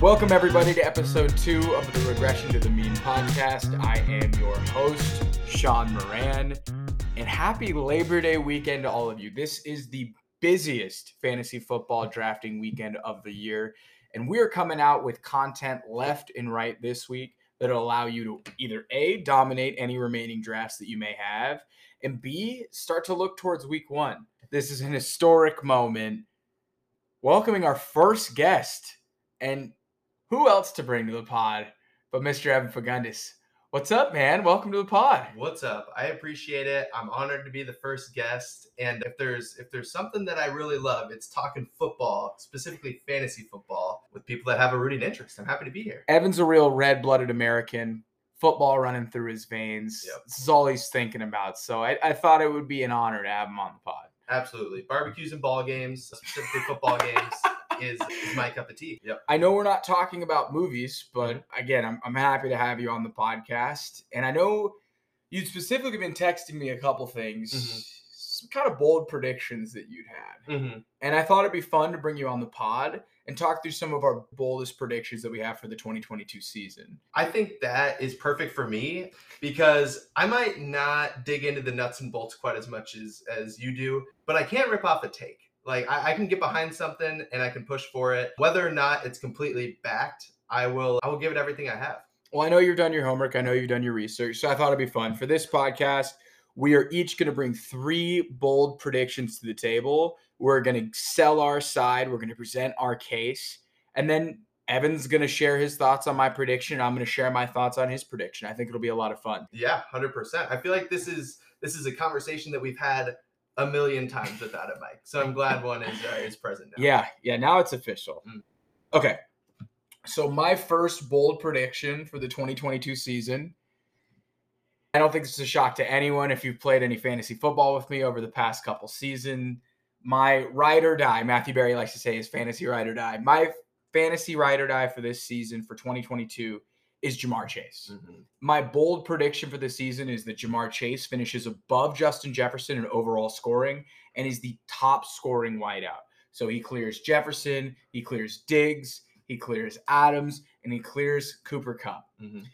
Welcome, everybody, to episode two of the Regression to the Mean podcast. I am your host, Shaun Moran, and happy Labor Day weekend to all of you. This is the busiest fantasy football drafting weekend of the year, and we're coming out with content left and right this week that'll allow you to either A, dominate any remaining drafts that you may have, and B, start to look towards week one. This is an historic moment. Welcoming our first guest, and who else to bring to the pod but Mr. Evan Fagundes? What's up, man? Welcome to the pod. What's up? I appreciate it. I'm honored to be the first guest. And if there's if there's something that I really love, it's talking football, specifically fantasy football, with people that have a rooting interest. I'm happy to be here. Evan's a real red-blooded American. Football running through his veins. Yep. This is all he's thinking about. So I, I thought it would be an honor to have him on the pod. Absolutely. Barbecues and ball games, specifically football games, is, is my cup of tea. Yep. I know we're not talking about movies, but again, I'm, I'm happy to have you on the podcast. And I know you'd specifically been texting me a couple things, Mhm. some kind of bold predictions that you'd had. Mm-hmm. And I thought it'd be fun to bring you on the pod and talk through some of our boldest predictions that we have for the 2022 season. I think that is perfect for me because I might not dig into the nuts and bolts quite as much as as you do, but I can't rip off a take. Like I, I can get behind something and I can push for it. Whether or not it's completely backed, I will I will give it everything I have. Well, I know you've done your homework. I know you've done your research. So I thought it'd be fun. For this podcast, we are each going to bring three bold predictions to the table. We're going to sell our side. We're going to present our case. And then Evan's going to share his thoughts on my prediction. I'm going to share my thoughts on his prediction. I think it'll be a lot of fun. Yeah, hundred percent. I feel like this is this is a conversation that we've had a million times without it, mic. So I'm glad one is uh, is present now. Yeah, yeah, now it's official. Mm. Okay. So my first bold prediction for the 2022 season. I don't think this is a shock to anyone if you've played any fantasy football with me over the past couple seasons. My ride or die, Matthew Berry likes to say is fantasy ride or die. My fantasy ride or die for this season for 2022 is Ja'Marr Chase. Mhm. My bold prediction for the season is that Ja'Marr Chase finishes above Justin Jefferson in overall scoring and is the top scoring wideout. So he clears Jefferson, he clears Diggs, he clears Adams, and he clears Cooper Kupp. Mhm.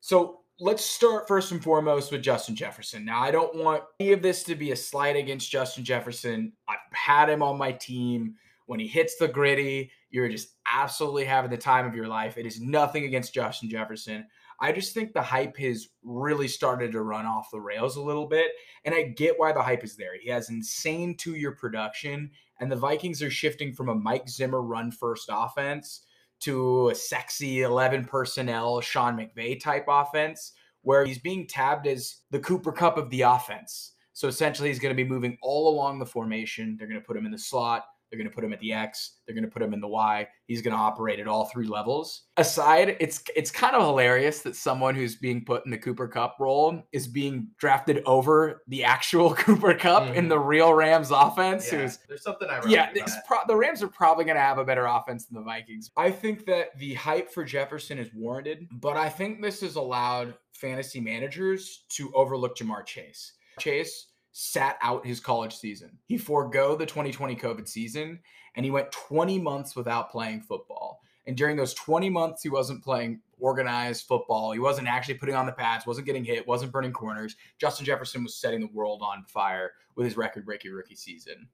So let's start first and foremost with Justin Jefferson. Now, I don't want any of this to be a slight against Justin Jefferson. I've had him on my team. When he hits the Griddy, you're just absolutely having the time of your life. It is nothing against Justin Jefferson. I just think the hype has really started to run off the rails a little bit. And I get why the hype is there. He has insane two year production, and the Vikings are shifting from a Mike Zimmer run first offense to a sexy 11 personnel Sean McVay type offense where he's being tabbed as the Cooper Kupp of the offense. So essentially, he's going to be moving all along the formation. They're going to put him in the slot. They're going to put him at the X. They're going to put him in the Y. He's going to operate at all three levels. Aside, it's it's kind of hilarious that someone who's being put in the Cooper Kupp role is being drafted over the actual Cooper Kupp in Mhm. the real Rams offense. Yeah, Who's there's something I yeah, pro- the Rams are probably going to have a better offense than the Vikings. I think that the hype for Jefferson is warranted, but I think this has allowed fantasy managers to overlook Ja'Marr Chase. Chase sat out his college season. He forego the 2020 COVID season and he went 20 months without playing football. And during those 20 months, he wasn't playing organized football. He wasn't actually putting on the pads, wasn't getting hit, wasn't burning corners. Justin Jefferson was setting the world on fire with his record breaking rookie season.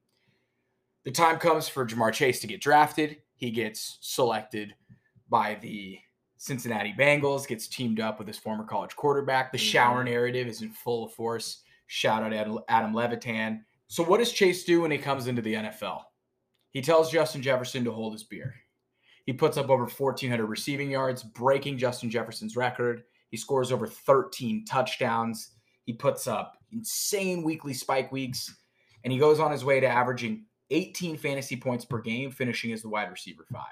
The time comes for Ja'Marr Chase to get drafted. He gets selected by the Cincinnati Bengals, gets teamed up with his former college quarterback. The Mhm. shower narrative is in full force. Shout out Ad- Adam Levitan. So, what does Chase do when he comes into the NFL? He tells Justin Jefferson to hold his beer. He puts up over 1,400 receiving yards, breaking Justin Jefferson's record. He scores over 13 touchdowns. He puts up insane weekly spike weeks, and he goes on his way to averaging 18 fantasy points per game, finishing as the wide receiver five.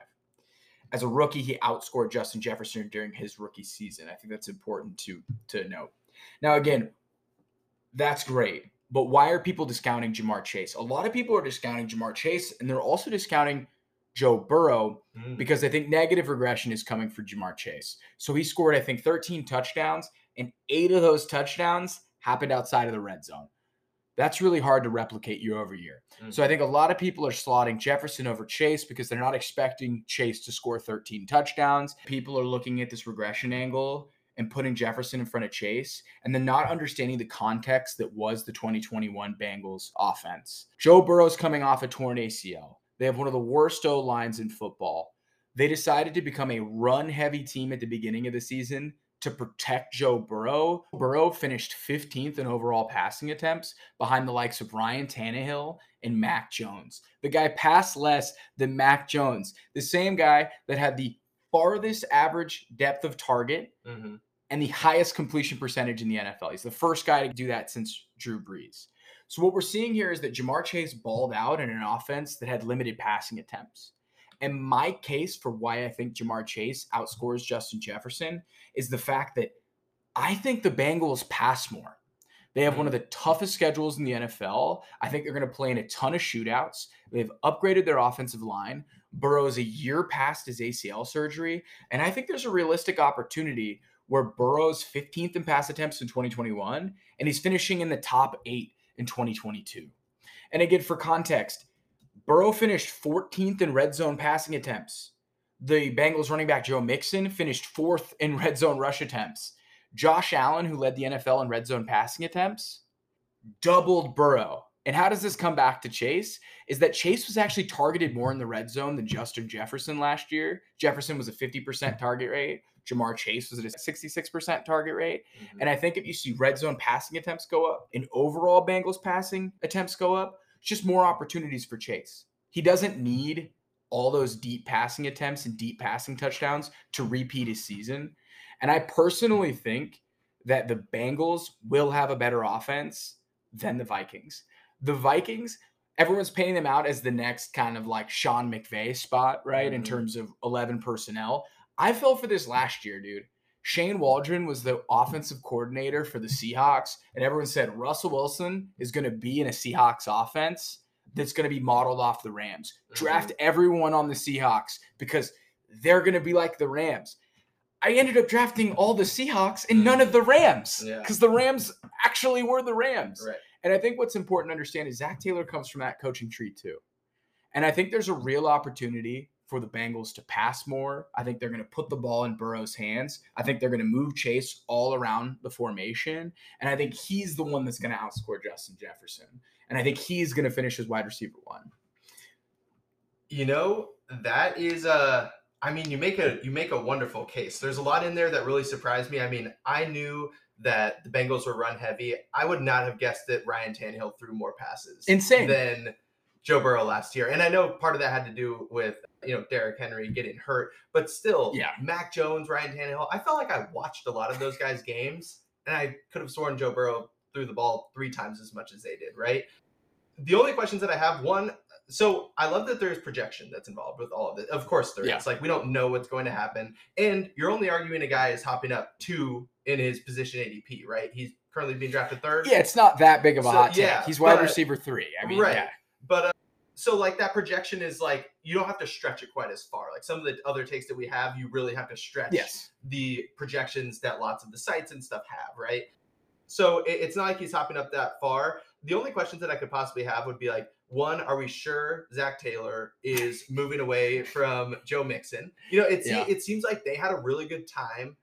As a rookie, he outscored Justin Jefferson during his rookie season. I think that's important to to note. Now, again, that's great, but why are people discounting Ja'Marr Chase? A lot of people are discounting Ja'Marr Chase, and they're also discounting Joe Burrow Mm. because I think negative regression is coming for Ja'Marr Chase. So he scored, I think, 13 touchdowns, and eight of those touchdowns happened outside of the red zone. That's really hard to replicate year over year. Mm. So I think a lot of people are slotting Jefferson over Chase because they're not expecting Chase to score 13 touchdowns. People are looking at this regression angle and putting Jefferson in front of Chase and then not understanding the context that was the 2021 Bengals offense. Joe Burrow's coming off a torn ACL. They have one of the worst O lines in football. They decided to become a run heavy team at the beginning of the season to protect Joe Burrow. Burrow finished 15th in overall passing attempts behind the likes of Ryan Tannehill and Mac Jones. The guy passed less than Mac Jones, the same guy that had the farthest average depth of target hmm and the highest completion percentage in the NFL. He's the first guy to do that since Drew Brees. So what we're seeing here is that Ja'Marr Chase balled out in an offense that had limited passing attempts. And my case for why I think Ja'Marr Chase outscores Justin Jefferson is the fact that I think the Bengals pass more. They have one of the toughest schedules in the NFL. I think they're going to play in a ton of shootouts. They've upgraded their offensive line. Burrow's a year past his ACL surgery. And I think there's a realistic opportunity where Burrow's 15th in pass attempts in 2021 and he's finishing in the top eight in 2022. And again, for context, Burrow finished 14th in red zone passing attempts. The Bengals running back Joe Mixon finished fourth in red zone rush attempts. Josh Allen, who led the NFL in red zone passing attempts, doubled Burrow. And how does this come back to Chase? Is that Chase was actually targeted more in the red zone than Justin Jefferson last year. Jefferson was a 50% target rate. Ja'Marr Chase was at a 66% target rate. Mm-hmm. And I think if you see red zone passing attempts go up and overall Bengals passing attempts go up, it's just more opportunities for Chase. He doesn't need all those deep passing attempts and deep passing touchdowns to repeat his season. And I personally think that the Bengals will have a better offense than the Vikings. The Vikings, everyone's painting them out as the next kind of like Sean McVay spot, right? In Mhm. terms of 11 personnel. I fell for this last year, dude. Shane Waldron was the offensive coordinator for the Seahawks, and everyone said Russell Wilson is going to be in a Seahawks offense that's going to be modeled off the Rams. Mm-hmm. Draft everyone on the Seahawks because they're going to be like the Rams. I ended up drafting all the Seahawks and none of the Rams Yeah. because the Rams actually were the Rams. Right. And I think what's important to understand is Zac Taylor comes from that coaching tree too. And I think there's a real opportunity for the Bengals to pass more. I think they're going to put the ball in Burrow's hands. I think they're going to move Chase all around the formation. And I think he's the one that's going to outscore Justin Jefferson. And I think he's going to finish as wide receiver one. You know, that is a I mean, you make a you make a wonderful case. There's a lot in there that really surprised me. I mean, I knew that the Bengals were run heavy. I would not have guessed that Ryan Tannehill threw more passes Insane. than Joe Burrow last year. And I know part of that had to do with you know Derrick Henry getting hurt, but still, Yeah. Mac Jones, Ryan Tannehill. I felt like I watched a lot of those guys' games, and I could have sworn Joe Burrow threw the ball three times as much as they did. Right. The only questions that I have, one, so I love that there's projection that's involved with all of it. Of course, there is. Yeah. Like we don't know what's going to happen, and you're only arguing a guy is hopping up two in his position ADP, right? He's currently being drafted third. Yeah, it's not that big of a So, hot take. yeah, He's wide but- receiver three. I mean, Right. yeah. But uh, so like that projection is like you don't have to stretch it quite as far. Like some of the other takes that we have, you really have to stretch Yes. the projections that lots of the sites and stuff have, right? So it, it's not like he's hopping up that far. The only questions that I could possibly have would be like, one, are we sure Zac Taylor is moving away from Joe Mixon? You know, it, se- Yeah. it seems like they had a really good time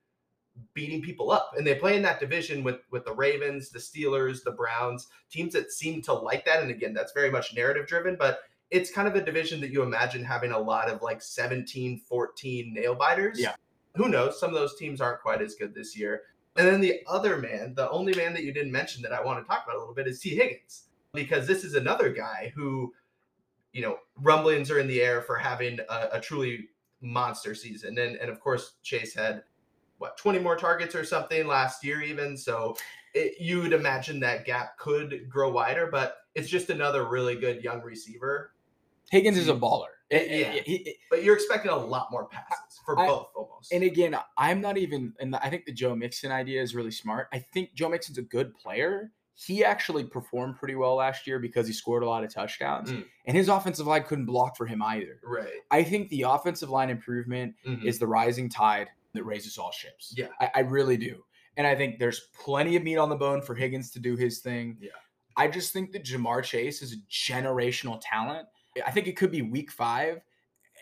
beating people up, and they play in that division with with the Ravens, the Steelers, the Browns, teams that seem to like that. And again, that's very much narrative driven, but it's kind of a division that you imagine having a lot of like 17, 14 nail biters. Yeah. Who knows? Some of those teams aren't quite as good this year. And then the other man, the only man that you didn't mention that I want to talk about a little bit is Tee Higgins, because this is another guy who, you know, rumblings are in the air for having a, a truly monster season. And, and of course, Chase had what 20 more targets or something last year, even. So it, you would imagine that gap could grow wider, but it's just another really good young receiver. Higgins is a baller. Yeah. He- he- But you're expecting a lot more passes for I- both almost. and again, I'm not even, and I think the Joe Mixon idea is really smart. I think Joe Mixon's a good player. He actually performed pretty well last year because he scored a lot of touchdowns, Mm. and his offensive line couldn't block for him either. right. I think the offensive line improvement Mhm. is the rising tide that raises all ships. Yeah. I, I really do. And I think there's plenty of meat on the bone for Higgins to do his thing. Yeah. I just think that Ja'Marr Chase is a generational talent. I think it could be week five,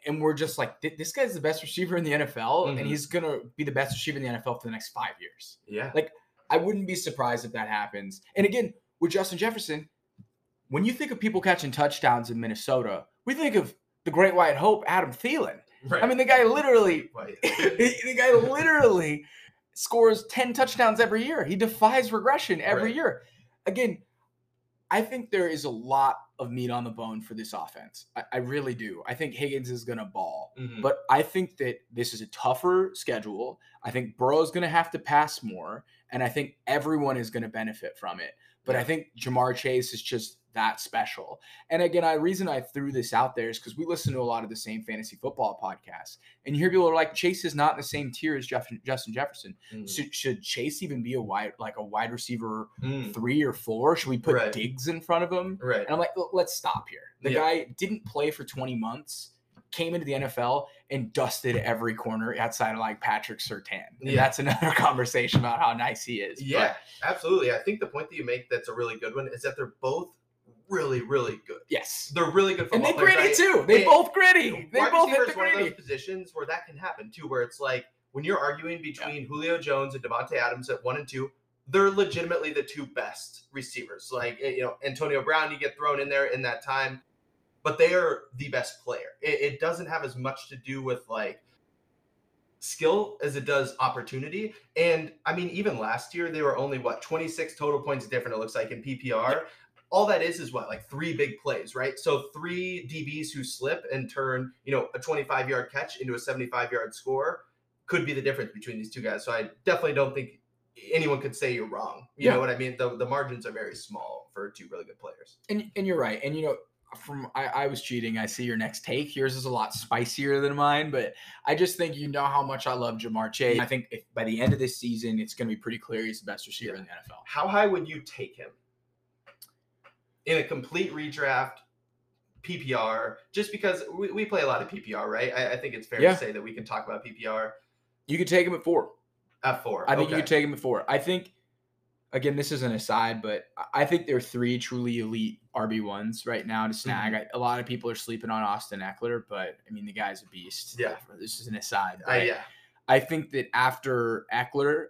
and we're just like, this guy's the best receiver in the NFL, Mhm. and he's gonna be the best receiver in the NFL for the next five years. Yeah. Like, I wouldn't be surprised if that happens. And again, with Justin Jefferson, when you think of people catching touchdowns in Minnesota, we think of the great white hope, Adam Thielen. Right. I mean, the guy literally, the guy literally scores 10 touchdowns every year. He defies regression every Right. year. Again, I think there is a lot of meat on the bone for this offense. I, I really do. I think Higgins is going to ball. Mhm. But I think that this is a tougher schedule. I think Burrow's going to have to pass more, and I think everyone is going to benefit from it. But I think Ja'Marr Chase is just that special. And again, I reason I threw this out there is because we listen to a lot of the same fantasy football podcasts, and you hear people are like, Chase is not in the same tier as Jeff- Justin Jefferson. Mm. Should, should Chase even be a wide like a wide receiver Mm. three or four? Should we put Right. Diggs in front of him? Right. And I'm like, let's stop here. The Yeah. guy didn't play for 20 months, came into the NFL and dusted every corner outside of like Patrick Surtain. And Yeah. that's another conversation about how nice he is. But Yeah, absolutely. I think the point that you make that's a really good one is that they're both really, really good. yes. They're really good And football they players. Griddy right? too. They They- both Griddy. They both hit the one of those positions where that can happen too, where it's like when you're arguing between Julio Jones and Davante Adams at one and two, they're legitimately the two best receivers. Like eh, you know, Antonio Brown, you get thrown in there in that time, but they are the best player. It, it doesn't have as much to do with like skill as it does opportunity. And I mean, even last year they were only what 26 total points different. It looks like in PPR. All that is is what like three big plays, right? So three DBs who slip and turn, you know, a 25 yard catch into a 75 yard score could be the difference between these two guys. So I definitely don't think anyone could say you're wrong. You Yeah. know what I mean? The the margins are very small for two really good players. And and you're right. And you know, from I, I was cheating. I see your next take. Yours is a lot spicier than mine, but I just think you know how much I love Ja'Marr Chase. I think if by the end of this season, it's going to be pretty clear he's the best receiver in the NFL. How high would you take him in a complete redraft? PPR, just because we, we play a lot of PPR, right? I, I think it's fair Yeah. to say that we can talk about PPR You could take him at four. at four. I think you could take him at four. I think, again, this is an aside, but I think there are three truly elite RB ones right now to snag. Mm-hmm. I, a lot of people are sleeping on Austin Ekeler, but I mean the guy's a beast. Yeah. this is an aside. Yeah, I think that after Ekeler,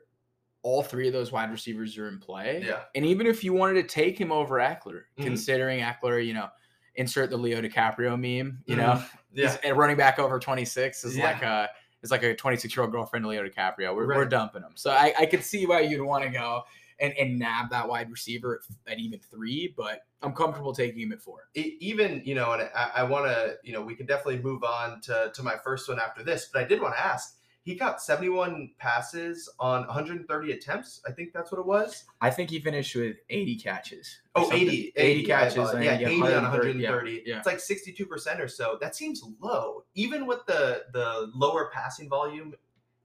all three of those wide receivers are in play. yeah, And even if you wanted to take him over Ekeler, Mhm. considering Ekeler, you know, insert the Leo DiCaprio meme, you know, Mhm. yeah. And running back over 26 is Yeah. like a is like a 26 year old girlfriend of Leo DiCaprio. We're, we're dumping him. So I, I could see why you'd want to go and, and nab that wide receiver at, at even three, but I'm comfortable taking him at four. E- even you know, and I, I want to, you know, we can definitely move on to to my first one after this. But I did want to ask. He got 71 passes on 130 attempts. I think that's what it was. I think he finished with 80 catches. Oh, something. 80, 80 catches. Yeah, he got 80 on 130, 130. Yeah, It's like 62% or so. That seems low. Even with the the lower passing volume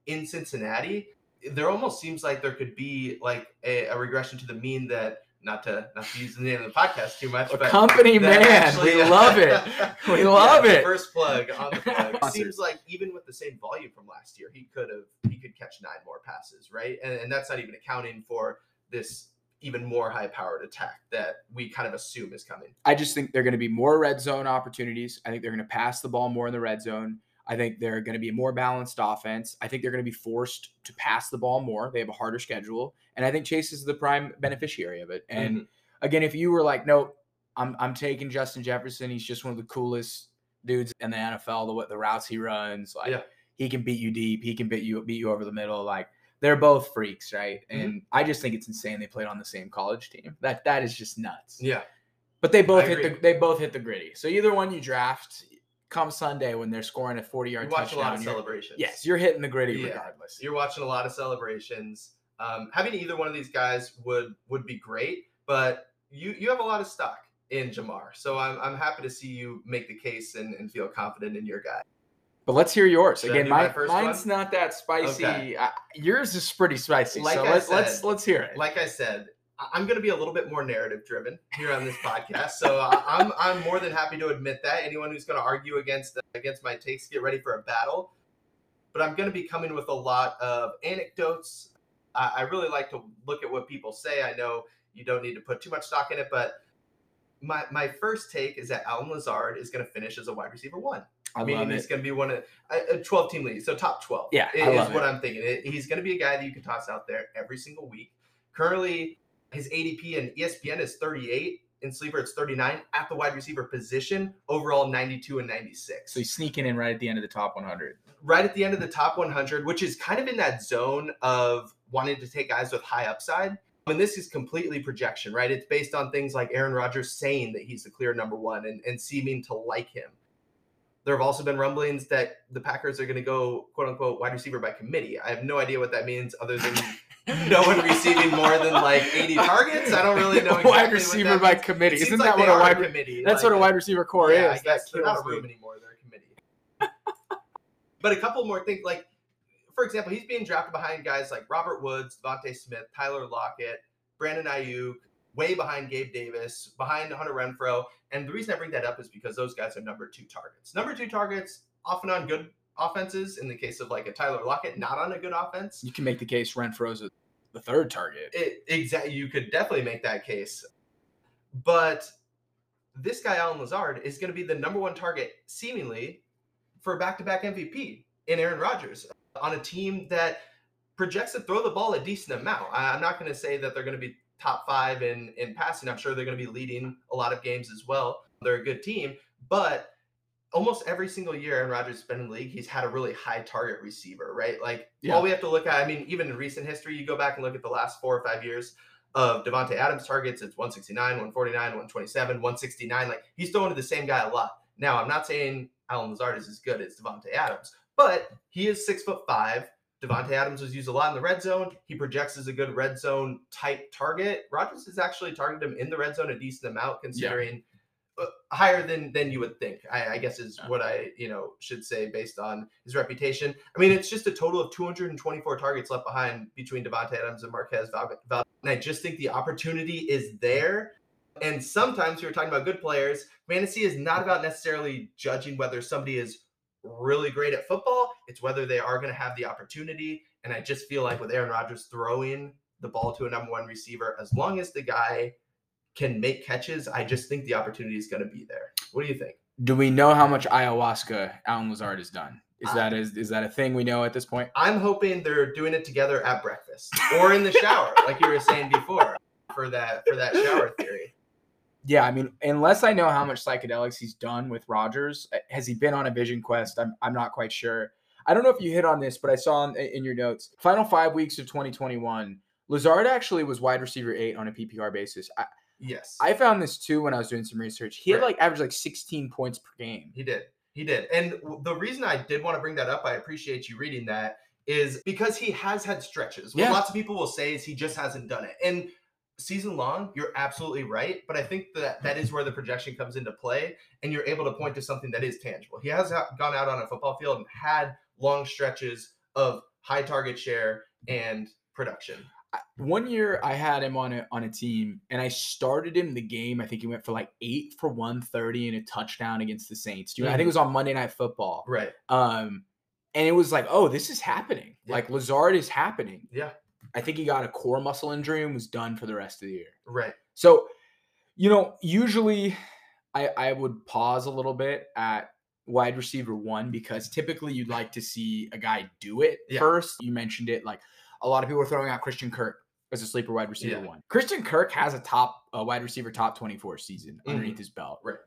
in Cincinnati, there almost seems like there could be like a, a regression to the mean that not to not to use the name of the podcast too much, A but company man. actually- we love it. We Yeah, love it. First plug on the plug. Seems like even with the same volume from last year, he could have he could catch nine more passes, right? And, and that's not even accounting for this even more high powered attack that we kind of assume is coming. I just think they're going to be more red zone opportunities. I think they're going to pass the ball more in the red zone. I think they're going to be a more balanced offense. I think they're going to be forced to pass the ball more. They have a harder schedule, and I think Chase is the prime beneficiary of it. And Mhm. again, if you were like, nope, I'm I'm taking Justin Jefferson. He's just one of the coolest dudes in the NFL. The what the routes he runs, like Yeah. he can beat you deep. He can beat you beat you over the middle. Like they're both freaks, right? Mhm. And I just think it's insane they played on the same college team. That that is just nuts. Yeah. But they both hit the they both hit the Griddy. So either one you draft, come Sunday when they're scoring a 40 You yard watch a lot touchdown. of celebrations. yes, you're hitting the Griddy Yeah. regardless. You're watching a lot of celebrations. Um, having either one of these guys would would be great, but you you have a lot of stock in Ja'Marr. So I'm, I'm happy to see you make the case and, and feel confident in your guy. But let's hear yours. Should Again, my first mine's one? not that spicy. Okay. I- yours is pretty spicy. Like so I let's let's let's hear it. Like I said, I'm going to be a little bit more narrative driven here on this podcast. So I'm I'm more than happy to admit that. Anyone who's going to argue against against my takes, get ready for a battle. But I'm going to be coming with a lot of anecdotes. I, I really like to look at what people say. I know you don't need to put too much stock in it. But my my first take is that Allen Lazard is going to finish as a wide receiver one. I mean, he's going to be one of a 12 team league, so top 12. Yeah, is what it. I'm thinking. It- He's going to be a guy that you can toss out there every single week. Currently, his ADP and E ESPN is 38. In sleeper, it's 39 at the wide receiver position. Overall, 92 and 96 So he's sneaking in right at the end of the top 100. right at the end of the top 100, which is kind of in that zone of wanting to take guys with high upside. And this is completely projection, right? It's based on things like Aaron Rodgers saying that he's the clear number one and, and seeming to like him. There have also been rumblings that the Packers are going to go quote unquote wide receiver by committee. I have no idea what that means other than no one receiving more than like 80 targets. I don't really know exactly wide receiver by means. committee. It Isn't that like what a wide? committee? That's what a wide receiver corps yeah, is. I guess that they're not a me. room anymore. They're a committee. but a couple more things, like for example, he's being drafted behind guys like Robert Woods, DeVonta Smith, Tyler Lockett, Brandon Aiyuk, way behind Gabe Davis, behind Hunter Renfrow. And the reason I bring that up is because those guys are number two targets. Number two targets, often on good offenses. In the case of like a Tyler Lockett, not on a good offense. You can make the case Renfrow's a- the third target. Exactly. You could definitely make that case. But this guy, Allen Lazard, is going to be the number one target, seemingly, for back to back MVP in Aaron Rodgers on a team that projects to throw the ball a decent amount. I'm not going to say that they're going to be top five in, in passing. I'm sure they're going to be leading a lot of games as well. They're a good team. But almost every single year Aaron Rodgers has been in the league, he's had a really high target receiver, right? Like Yeah. all we have to look at, I mean, even in recent history, you go back and look at the last four or five years of Davante Adams targets, it's 169, 149, 127, 169. Like he's throwing to the same guy a lot. Now, I'm not saying Allen Lazard is as good as Davante Adams, but he is six foot five. Davante Adams was used a lot in the red zone. He projects as a good red zone type target. Rodgers has actually targeted him in the red zone a decent amount, considering Uh, higher than than you would think. I, I guess is what I you know should say based on his reputation. I mean, it's just a total of 224 targets left behind between Davante Adams and Marquez Val. Val- And I just think the opportunity is there. And sometimes we were talking about good players. Fantasy is not about necessarily judging whether somebody is really great at football. It's whether they are going to have the opportunity. And I just feel like with Aaron Rodgers throwing the ball to a number one receiver, as long as the guy can make catches, I just think the opportunity is going to be there. What do you think? Do we know how much ayahuasca Allen Lazard has done? Is that is is that a thing we know at this point? I'm hoping they're doing it together at breakfast or in the shower, like you were saying before, for that for that shower theory. Yeah, I mean, unless I know how much psychedelics he's done with Rodgers, uh, has he been on a vision quest? I'm I'm not quite sure. I don't know if you hit on this, but I saw in, in your notes, final five weeks of 2021, Lazard actually was wide receiver eight on a PPR basis. I, Yes, I found this too when I was doing some research. He had like averaged like 16 points per game. He did. He did. And the reason I did want to bring that up, I appreciate you reading that, is because he has had stretches. What Yeah. lots of people will say is he just hasn't done it. And season long, you're absolutely right. But I think that that is where the projection comes into play. And you're able to point to something that is tangible. He has gone out on a football field and had long stretches of high target share and production. One year I had him on a on a team and I started him the game. I think he went for like eight for 130 and a touchdown against the Saints. Do you- I think it was on Monday Night Football. Right. Um, and it was like, oh, this is happening. Yeah. Like Lazard is happening. Yeah. I think he got a core muscle injury and was done for the rest of the year. Right. So, you know, usually I I would pause a little bit at wide receiver one because typically you'd like to see a guy do it Yeah. first. You mentioned it, like a lot of people are throwing out Christian Kirk as a sleeper wide receiver Yeah. one. Christian Kirk has a top a wide receiver top 24 season underneath his belt. Mm-hmm. Right.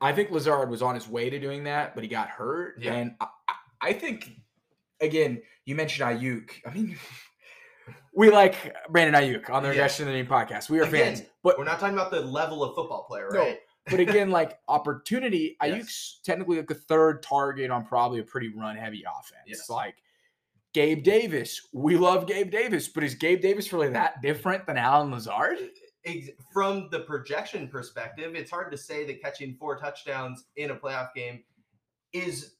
I think Lazard was on his way to doing that, but he got hurt. Yeah. And I, I- think again, you mentioned Aiyuk. I mean, we like Brandon Aiyuk on the Yeah. Regression Engineering podcast. We are Again, fans. But We're not talking about the level of football player, No. right? but again, like opportunity, Yes. Aiyuk's technically like a third target on probably a pretty run heavy offense. Yes. Like Gabe Davis, we love Gabe Davis, but is Gabe Davis really that different than Allen Lazard? from the projection perspective, it's hard to say that catching four touchdowns in a playoff game is,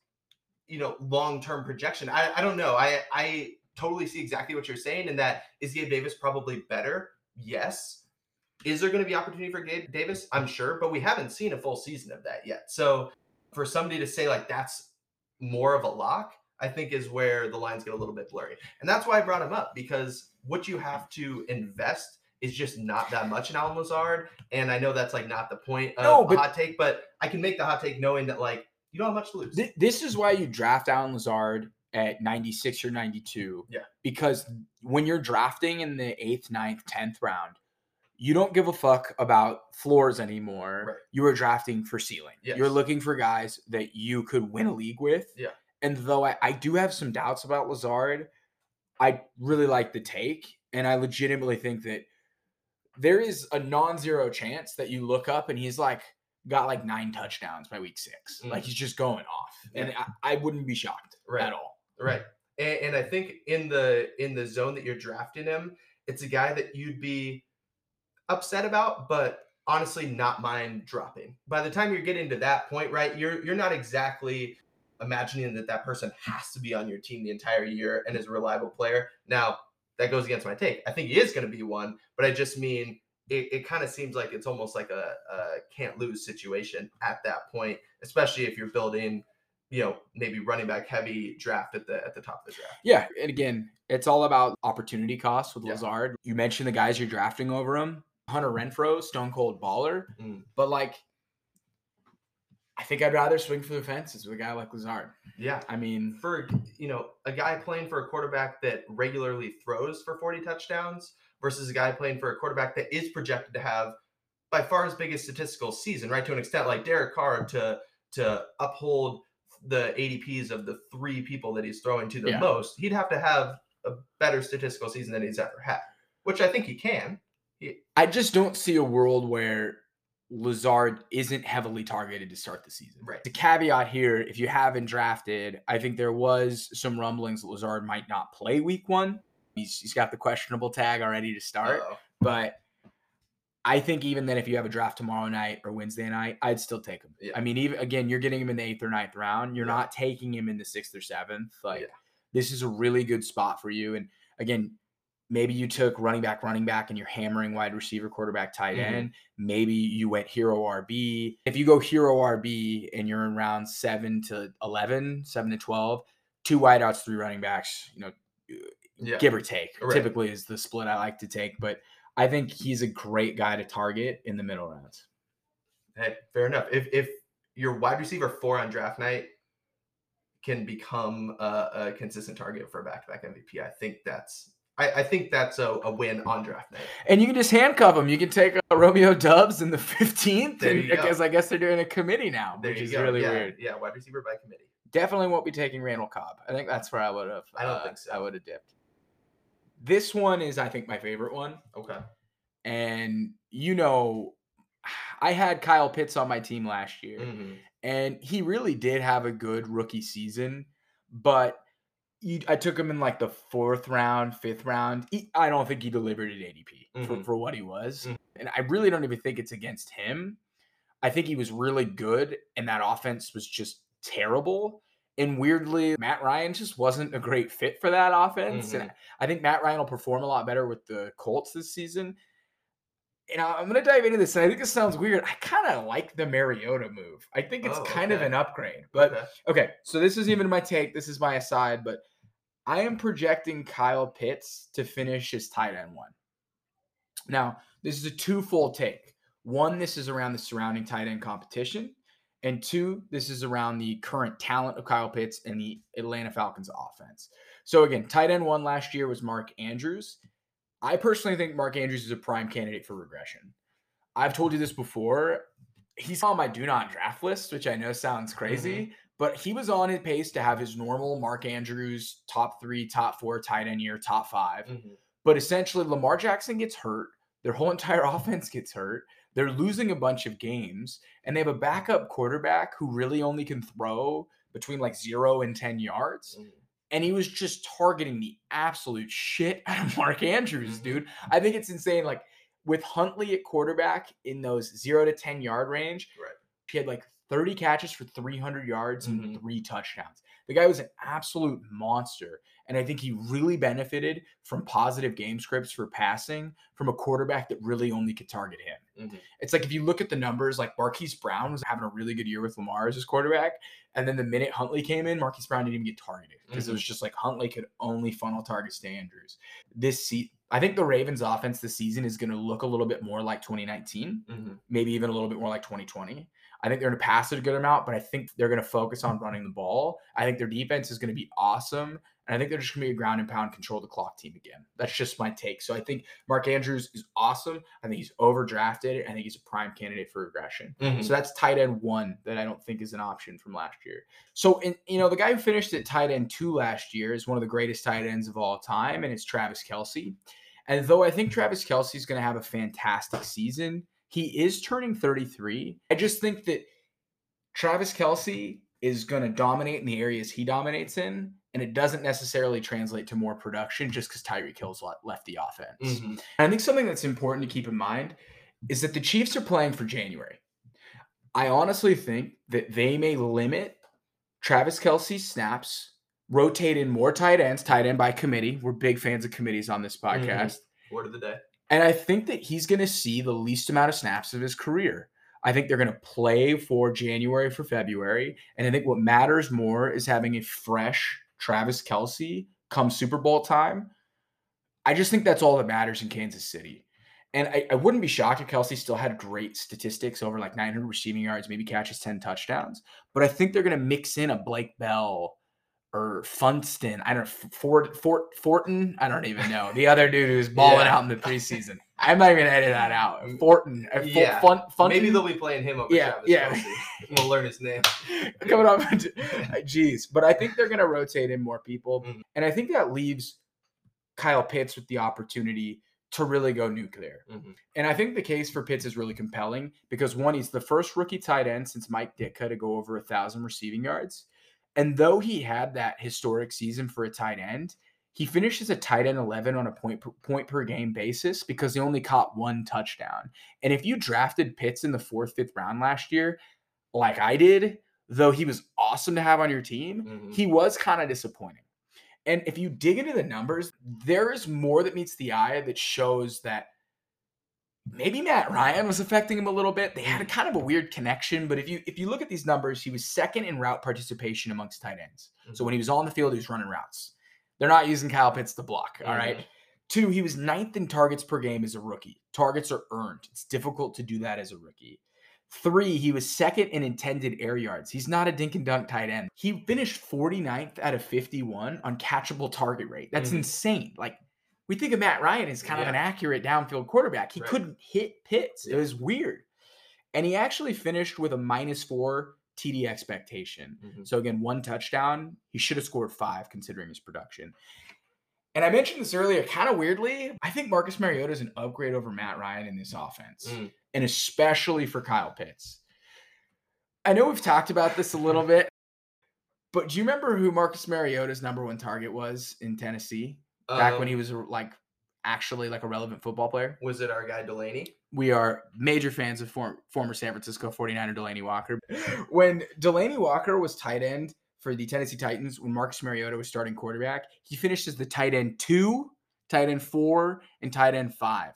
you know, long term projection. I, I don't know. I I totally see exactly what you're saying, and that is Gabe Davis probably better? Yes. Is there going to be opportunity for Gabe Davis? I'm sure, but we haven't seen a full season of that yet. So for somebody to say like that's more of a lock, I think is where the lines get a little bit blurry. And that's why I brought him up because what you have to invest is just not that much in Allen Lazard. And I know that's like not the point of No, a but- hot take, but I can make the hot take knowing that like you don't have much to lose. Th- this is why you draft Allen Lazard at 96 or 92. Yeah. Because when you're drafting in the eighth, ninth, tenth round, you don't give a fuck about floors anymore. Right. You are drafting for ceiling. Yes. You're looking for guys that you could win a league with. Yeah. And though I, I do have some doubts about Lazard, I really like the take. And I legitimately think that there is a non-zero chance that you look up and he's like got like nine touchdowns by week 6 Like Mhm. he's just going off. And I, I wouldn't be shocked Right. at all. Right. And, and I think in the in the zone that you're drafting him, it's a guy that you'd be upset about, but honestly not mind dropping. By the time you're getting to that point, right, you're you're not exactly imagining that that person has to be on your team the entire year and is a reliable player. Now, that goes against my take. I think he is going to be one, but I just mean it, it kind of seems like it's almost like a, a can't lose situation at that point, especially if you're building you know, maybe running back heavy draft at the at the top of the draft. Yeah. And again, it's all about opportunity costs with Yeah. Lazard. You mentioned the guys you're drafting over him. Hunter Renfrow, stone cold baller. Mm. But like, I think I'd rather swing for the fences with a guy like Lazard. Yeah. I mean, For you know, a guy playing for a quarterback that regularly throws for 40 touchdowns versus a guy playing for a quarterback that is projected to have by far his biggest statistical season, right? To an extent like Derek Carr to to uphold the ADPs of the three people that he's throwing to the Yeah. most, he'd have to have a better statistical season than he's ever had, which I think he can. I just don't see a world where Lazard isn't heavily targeted to start the season. Right. The caveat here, if you haven't drafted, I think there was some rumblings that Lazard might not play week one. He's, he's got the questionable tag already to start. Uh-oh. But I think even then, if you have a draft tomorrow night or Wednesday night, I'd still take him. Yeah. I mean, even again, you're getting him in the eighth or ninth round. You're Yeah. not taking him in the sixth or seventh. Like Yeah. this is a really good spot for you. And again, maybe you took running back, running back, and you're hammering wide receiver, quarterback, tight Mhm. end. Maybe you went hero RB. If you go hero RB and you're in round seven to 11, seven to 12, two wideouts, three running backs, you know, Yeah. give or take. Right. Typically is the split I like to take, but I think he's a great guy to target in the middle rounds. Hey, fair enough. If if your wide receiver four on draft night can become a, a consistent target for a back-to-back MVP, I think that's I, I think that's a, a win on draft night. And you can just handcuff him. You can take uh, Romeo Doubs in the 15th, There and, because I guess they're doing a committee now, There which is go. really yeah, weird. Yeah, wide receiver by committee. Definitely won't be taking Randall Cobb. I think that's where I would have. I don't think so. I would have dipped. This one is, I think, my favorite one. Okay. And you know, I had Kyle Pitts on my team last year. Mhm. and he really did have a good rookie season but you, i took him in like the fourth round fifth round he, i don't think he delivered at adp for, Mhm. for what he was Mhm. and i really don't even think it's against him i think he was really good and that offense was just terrible and weirdly matt ryan just wasn't a great fit for that offense and i think matt ryan will perform a lot better with the colts this season and I'm going to dive into this. And I think this sounds weird. I kind of like the Mariota move. I think it's Oh, kind of an upgrade. But okay. okay, so this is even my take. This is my aside, but I am projecting Kyle Pitts to finish his tight end one. Now, this is a twofold take. One, this is around the surrounding tight end competition. And two, this is around the current talent of Kyle Pitts and the Atlanta Falcons offense. So again, tight end one last year was Mark Andrews. I personally think Mark Andrews is a prime candidate for regression. I've told you this before. He's on my do not draft list, which I know sounds crazy, mm-hmm. But he was on his pace to have his normal Mark Andrews top three, top four tight end year, top 5 Mhm. But essentially, Lamar Jackson gets hurt. Their whole entire offense gets hurt. They're losing a bunch of games, and they have a backup quarterback who really only can throw between like zero and 10 yards. Mhm. And he was just targeting the absolute shit out of Mark Andrews, Mhm. dude. I think it's insane. Like with Huntley at quarterback in those zero to 10 yard range, Right. he had like 30 catches for 300 yards and Mhm. three touchdowns. The guy was an absolute monster. And I think he really benefited from positive game scripts for passing from a quarterback that really only could target him. Mhm. It's like if you look at the numbers, like Marquise Brown was having a really good year with Lamar as his quarterback. And then the minute Huntley came in, Marquise Brown didn't even get targeted because it Mhm. was just like Huntley could only funnel targets to Andrews. This seat, I think the Ravens offense this season is going to look a little bit more like 2019, Mm-hmm. maybe even a little bit more like 2020. I think they're going to pass it a good amount, but I think they're going to focus on running the ball. I think their defense is going to be awesome. And I think they're just going to be a ground and pound, control the clock team again. That's just my take. So I think Mark Andrews is awesome. I think he's overdrafted. I think he's a prime candidate for regression. Mm-hmm. So that's tight end one that I don't think is an option from last year. So, in, you know, the guy who finished at tight end two last year is one of the greatest tight ends of all time, and it's Travis Kelce. And though I think Travis Kelce is going to have a fantastic season, he is turning 33. I just think that Travis Kelce is going to dominate in the areas he dominates in, and it doesn't necessarily translate to more production just because Tyreek Hill's left the offense. Mhm. And I think something that's important to keep in mind is that the Chiefs are playing for January. I honestly think that they may limit Travis Kelce's snaps, rotate in more tight ends, tight end by committee. We're big fans of committees on this Mhm. podcast. Word of the day. And I think that he's going to see the least amount of snaps of his career. I think they're going to play for January for February. And I think what matters more is having a fresh Travis Kelce come Super Bowl time. I just think that's all that matters in Kansas City. And I, I wouldn't be shocked if Kelce still had great statistics over like 900 receiving yards, maybe catches 10 touchdowns. But I think they're going to mix in a Blake Bell or Funston. I don't know, Fort, Fort, Fortin. I don't even know. The other dude who's balling Yeah. out in the preseason. I might even edit that out. Fortin. uh, Fu- Yeah. Fun, Funton? Maybe they'll be playing him over Yeah, Travis yeah. Kelce. We'll learn his name. coming up. Jeez. But I think they're going to rotate in more people. Mhm. And I think that leaves Kyle Pitts with the opportunity to really go nuclear. Mhm. And I think the case for Pitts is really compelling because one, he's the first rookie tight end since Mike Ditka to go over a thousand receiving yards. And though he had that historic season for a tight end, he finishes a tight end 11 on a point per, point per game basis because he only caught one touchdown. And if you drafted Pitts in the fourth, fifth round last year, like I did, though he was awesome to have on your team, Mhm. he was kind of disappointing. And if you dig into the numbers, there is more that meets the eye that shows that maybe Matt Ryan was affecting him a little bit. They had a kind of a weird connection, but if you if you look at these numbers, he was second in route participation amongst tight ends. So when he was on the field, he was running routes. They're not using Kyle Pitts to block. All right. Two, he was ninth in targets per game as a rookie. Targets are earned. It's difficult to do that as a rookie. Three, he was second in intended air yards. He's not a dink and dunk tight end. He finished 49th out of 51 on catchable target rate. That's Mhm. insane. Like, we think of Matt Ryan as kind of an accurate downfield quarterback. He Right. couldn't hit Pitts. It was weird. And he actually finished with a minus four TD expectation. Mhm. So again, one touchdown. He should have scored five considering his production. And I mentioned this earlier, kind of weirdly. I think Marcus Mariota is an upgrade over Matt Ryan in this offense, Mm. and especially for Kyle Pitts. I know we've talked about this a little bit, but do you remember who Marcus Mariota's number one target was in Tennessee back when Um, he was like actually like a relevant football player? was it our guy Delanie? we are major fans of form, former San Francisco 49er Delanie Walker. When Delanie Walker was tight end for the Tennessee Titans, when Marcus Mariota was starting quarterback, he finished as the tight end two, tight end four, and tight end five.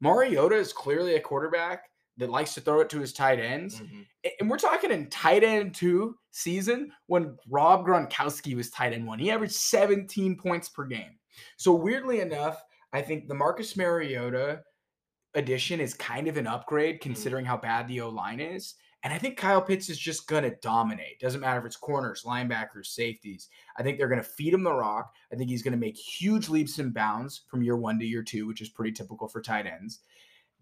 Mariota is clearly a quarterback that likes to throw it to his tight ends. Mhm. And we're talking in tight end two season when Rob Gronkowski was tight end one. He averaged 17 points per game. So weirdly enough, I think the Marcus Mariota addition is kind of an upgrade mm-hmm. considering how bad the O line is. And I think Kyle Pitts is just going to dominate. Doesn't matter if it's corners, linebackers, safeties. I think they're going to feed him the rock. I think he's going to make huge leaps and bounds from year one to year two, which is pretty typical for tight ends.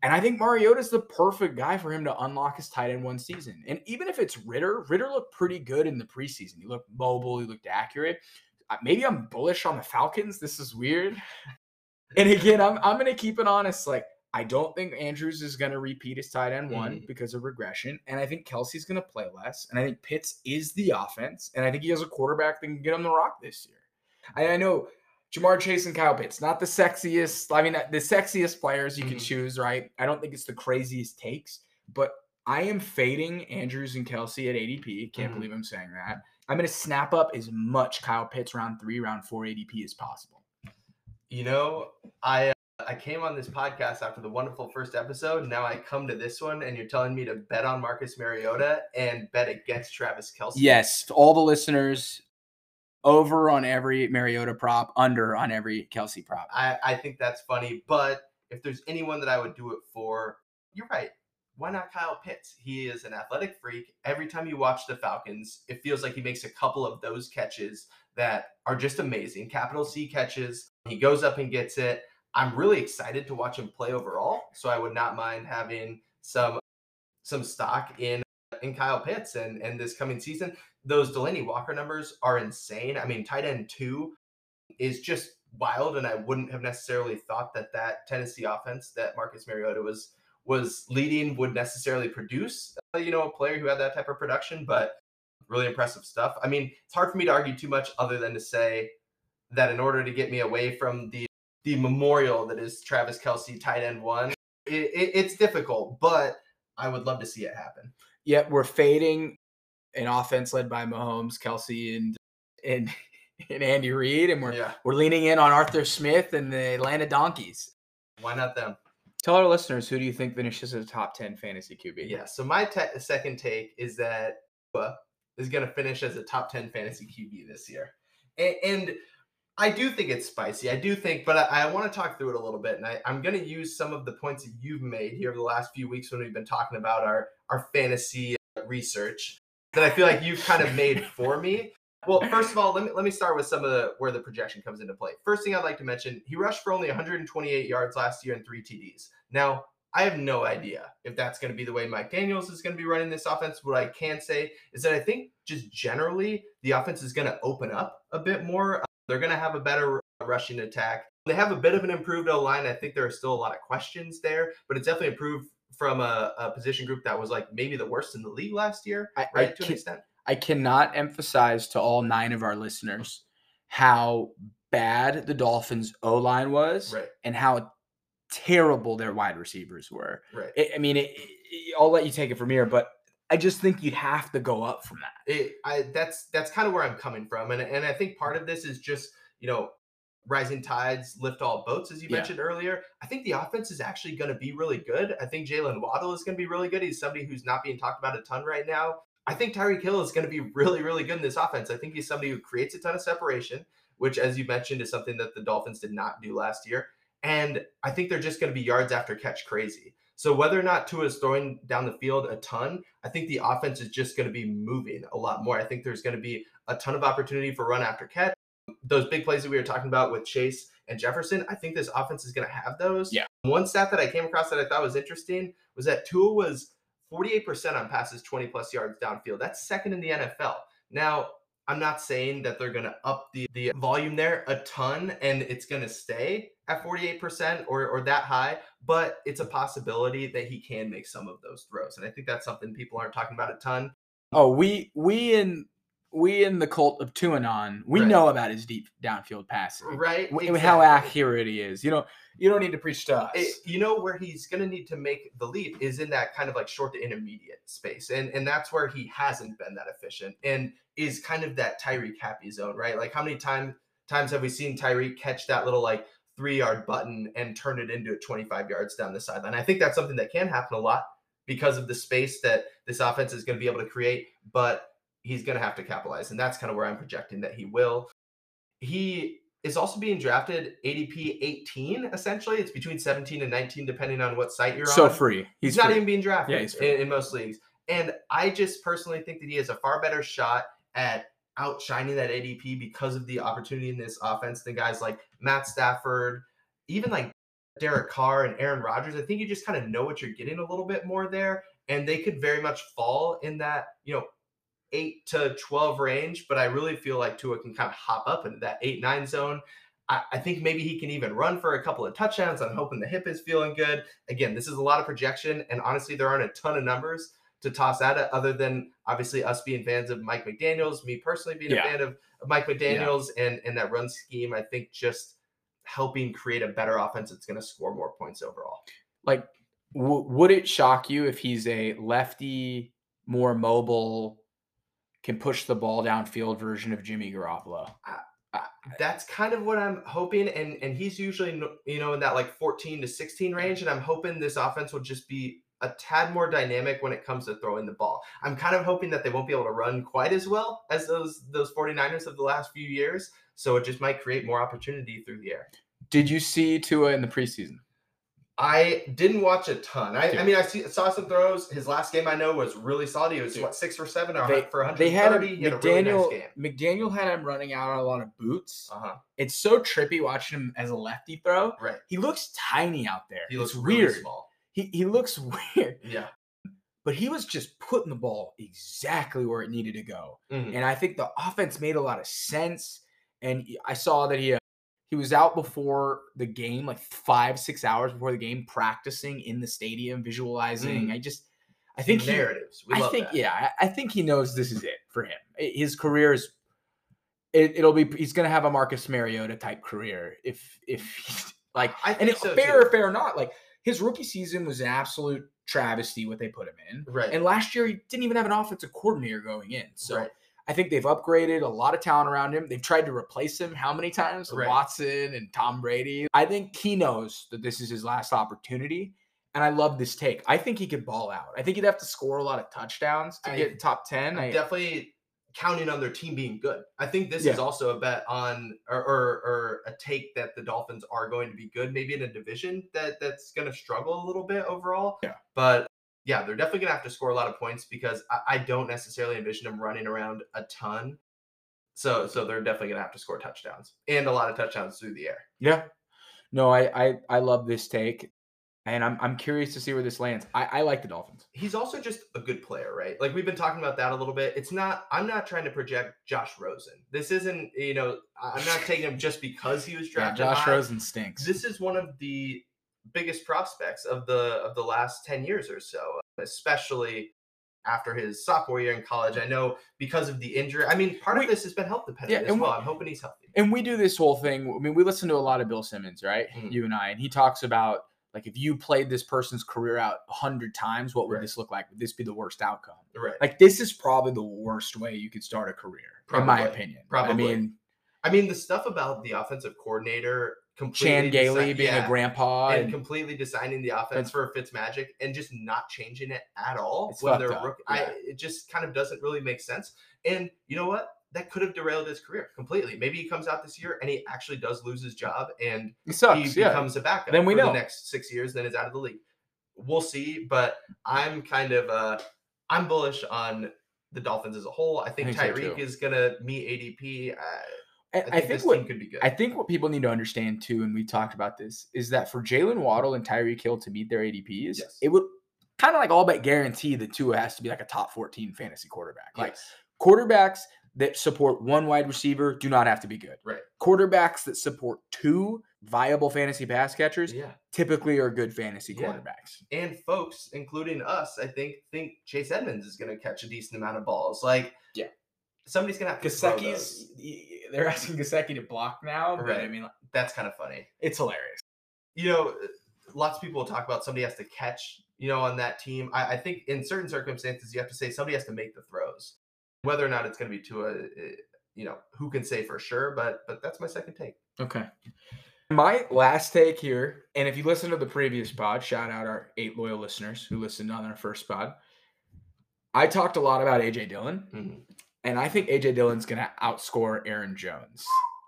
And I think Mariota's the perfect guy for him to unlock his tight end one season. And even if it's Ridder, Ridder looked pretty good in the preseason. He looked mobile, he looked accurate. Maybe I'm bullish on the Falcons. This is weird. And again, I'm I'm gonna keep it honest. Like, I don't think Andrews is gonna repeat his tight end one Mhm. because of regression. And I think Kelce's gonna play less. And I think Pitts is the offense. And I think he has a quarterback that can get him the rock this year. I, I know Ja'Marr Chase and Kyle Pitts, not the sexiest. I mean, the sexiest players you can Mhm. choose, right? I don't think it's the craziest takes, but I am fading Andrews and Kelce at ADP. Can't Mhm. believe I'm saying that. I'm going to snap up as much Kyle Pitts round three, round four ADP as possible. You know, I uh, I came on this podcast after the wonderful first episode. Now I come to this one, and you're telling me to bet on Marcus Mariota and bet against Travis Kelce. Yes, to all the listeners, over on every Mariota prop, under on every Kelce prop. I, I think that's funny. But if there's anyone that I would do it for, you're right. Why not Kyle Pitts? He is an athletic freak. Every time you watch the Falcons, it feels like he makes a couple of those catches that are just amazing. Capital C catches. He goes up and gets it. I'm really excited to watch him play overall. So I would not mind having some some stock in in Kyle Pitts and and this coming season. Those Delanie Walker numbers are insane. I mean, tight end two is just wild, and I wouldn't have necessarily thought that that Tennessee offense that Marcus Mariota was was leading would necessarily produce, uh, you know, a player who had that type of production. But really impressive stuff. I mean, it's hard for me to argue too much other than to say that in order to get me away from the the memorial that is Travis Kelce tight end one, it, it, it's difficult, but I would love to see it happen. Yet we're fading an offense led by Mahomes, Kelce, and and and Andy Reid, and we're Yeah. we're leaning in on Arthur Smith and the Atlanta Donkeys. Why not them? Tell our listeners who do you think finishes as a top ten fantasy QB? Yeah. So my te- second take is that Tua is going to finish as a top ten fantasy QB this year, and, and I do think it's spicy. I do think, but I, I want to talk through it a little bit, and I, I'm going to use some of the points that you've made here over the last few weeks when we've been talking about our our fantasy research that I feel like you've kind of made for me. Well, first of all, let me let me start with some of the where the projection comes into play. First thing I'd like to mention, he rushed for only 128 yards last year and three TDs. Now, I have no idea if that's going to be the way Mike Daniels is going to be running this offense. What I can say is that I think just generally the offense is going to open up a bit more. Uh, they're going to have a better uh, rushing attack. They have a bit of an improved O line. I think there are still a lot of questions there, but it's definitely improved from a, a position group that was like maybe the worst in the league last year, I, I right? to an extent. I cannot emphasize to all nine of our listeners how bad the Dolphins O line was Right, and how terrible their wide receivers were. right. I I mean, it, it- I'll let you take it from here, but I just think you'd have to go up from that. it, I that's that's kind of where I'm coming from, and and I think part of this is just you know rising tides lift all boats, as you Yeah. mentioned earlier. I think the offense is actually going to be really good. I think Jaylen Waddle is going to be really good. He's somebody who's not being talked about a ton right now. I think Tyreek Hill is going to be really really good in this offense. I think he's somebody who creates a ton of separation, which, as you mentioned, is something that the Dolphins did not do last year. And I think they're just going to be yards after catch crazy. So whether or not Tua is throwing down the field a ton, I think the offense is just going to be moving a lot more. I think there's going to be a ton of opportunity for run after catch. Those big plays that we were talking about with Chase and Jefferson, I think this offense is going to have those. Yeah. One stat that I came across that I thought was interesting was that Tua was 48% on passes 20 plus yards downfield. That's second in the NFL. Now, I'm not saying that they're going to up the, the volume there a ton and it's going to stay at 48% or, or that high, but it's a possibility that he can make some of those throws. And I think that's something people aren't talking about a ton. Oh, we we in we in the cult of Tuanon, we Right. know about his deep downfield passing. Right? W- and How accurate he is. You know, you don't need to preach to us. It- you know where he's going to need to make the leap is in that kind of like short to intermediate space, and and that's where he hasn't been that efficient, and is kind of that Tyreek happy zone, right? Like how many times times have we seen Tyreek catch that little like three yard button and turn it into 25 yards down the sideline? I think that's something that can happen a lot because of the space that this offense is going to be able to create, but he's going to have to capitalize, and that's kind of where I'm projecting that he will. He is also being drafted ADP 18. Essentially, it's between 17 and 19, depending on what site you're so on. So free. He's, He's, not even being drafted Yeah, he's free. in, in most leagues. And I just personally think that he has a far better shot at outshining that ADP because of the opportunity in this offense than guys like Matt Stafford, even like Derek Carr and Aaron Rodgers. I think you just kind of know what you're getting a little bit more there. And they could very much fall in that, you know, eight to 12 range. But I really feel like Tua can kind of hop up into that eight, nine zone. I, I think maybe he can even run for a couple of touchdowns. I'm hoping the hip is feeling good. Again, this is a lot of projection. And honestly, there aren't a ton of numbers to toss at it other than obviously us being fans of Mike McDaniels, me personally being Yeah. a fan of, of Mike McDaniels and, and that run scheme. I think just helping create a better offense that's going to score more points overall. like, w- would it shock you if he's a lefty, more mobile, can push the ball downfield version of Jimmy Garoppolo? That's kind of what I'm hoping, and and he's usually you know in that like 14 to 16 range, and I'm hoping this offense will just be a tad more dynamic when it comes to throwing the ball. I'm kind of hoping that they won't be able to run quite as well as those those 49ers of the last few years. So it just might create more opportunity through the air. Did you see Tua in the preseason? I didn't watch a ton. I, I mean, I see, saw some throws. His last game I know was really solid. He was Yeah. what six or seven or They- for 130. They had a, he had a really nice McDaniel. game. McDaniel had him running out on a lot of boots. Uh-huh. It's so trippy watching him as a lefty throw. Right. He looks tiny out there. He looks it's really weird. small. He he looks weird, Yeah. but he was just putting the ball exactly where it needed to go. Mhm. and I think the offense made a lot of sense. And I saw that he uh, he was out before the game, like five six hours before the game, practicing in the stadium, visualizing. Mm. I just, I think he, narratives. We I think that. yeah, I, think he knows this is it for him. His career is. It, it'll be. He's gonna have a Marcus Mariota type career if if like I and think it, so, fair too. or fair or not, like his rookie season was an absolute travesty what they put him in. Right. And last year he didn't even have an offensive coordinator going in. So Right. I think they've upgraded a lot of talent around him. They've tried to replace him how many times? Right. Watson and Tom Brady. I think he knows that this is his last opportunity. And I love this take. I think he could ball out. I think he'd have to score a lot of touchdowns to I- get top 10. I'm I, definitely counting on their team being good. I think this Yeah. is also a bet on or, or or a take that the Dolphins are going to be good, maybe in a division that that's going to struggle a little bit overall. Yeah. But yeah, they're definitely going to have to score a lot of points because I, I don't necessarily envision them running around a ton. So so they're definitely going to have to score touchdowns and a lot of touchdowns through the air. yeah. No, I, I I love this take. And I'm I'm curious to see where this lands. I, I like the Dolphins. he's also just a good player, right? Like we've been talking about that a little bit. It's not I'm not trying to project Josh Rosen. This isn't, you know, I'm not taking him just because he was Yeah, drafted. Josh high. Rosen stinks. This is one of the biggest prospects of the of the last 10 years or so, especially after his sophomore year in college. I know because of the injury. I mean, part We- of this has been health dependent Yeah, as and we- well. I'm hoping he's healthy. and we do this whole thing. I mean, we listen to a lot of Bill Simmons, right? Mhm. You and I, and he talks about like if you played this person's career out a hundred times, what would Right. this look like? Would this be the worst outcome? Right. Like this is probably the worst way you could start a career, in my opinion. Probably. I Probably. mean, I mean, the stuff about the offensive coordinator Chan Gailey being yeah. a grandpa, and and, completely designing the offense for Fitzmagic and just not changing it at all It's when they're up, rookie. I, it just kind of doesn't really make sense. And you know what? That could have derailed his career completely. Maybe he comes out this year and he actually does lose his job and he sucks. Yeah, becomes a backup. Then we for know. the next six years, then is out of the league. We'll see, but I'm kind of uh I'm bullish on the Dolphins as a whole. I think, think Tyreek too. is gonna meet ADP. Uh, I, I I think, think what could be good. I think what people need to understand too, and we talked about this, is that for Jaylen Waddle and Tyreek Hill to meet their ADPs, Yes. it would kind of like all but guarantee the Tua has to be like a top 14 fantasy quarterback. Like Yes. quarterbacks that support one wide receiver do not have to be good. Right. Quarterbacks that support two viable fantasy pass catchers Yeah. typically are good fantasy Yeah. quarterbacks. and folks, including us, I think think Chase Edmonds is going to catch a decent amount of balls. Like, Yeah. somebody's going to have to Gesicki's. They're asking Gesicki to block now, but I Right. mean That's kind of funny. it's hilarious. You know, lots of people talk about somebody has to catch. You know, on that team, I, I think in certain circumstances you have to say somebody has to make the throws. Whether or not it's going to be to a, you know, who can say for sure? But but that's my second take. Okay. My last take here, and if you listen to the previous pod, shout out our eight loyal listeners who listened on our first pod. I talked a lot about AJ Dillon, Mhm. And I think AJ Dillon's going to outscore Aaron Jones.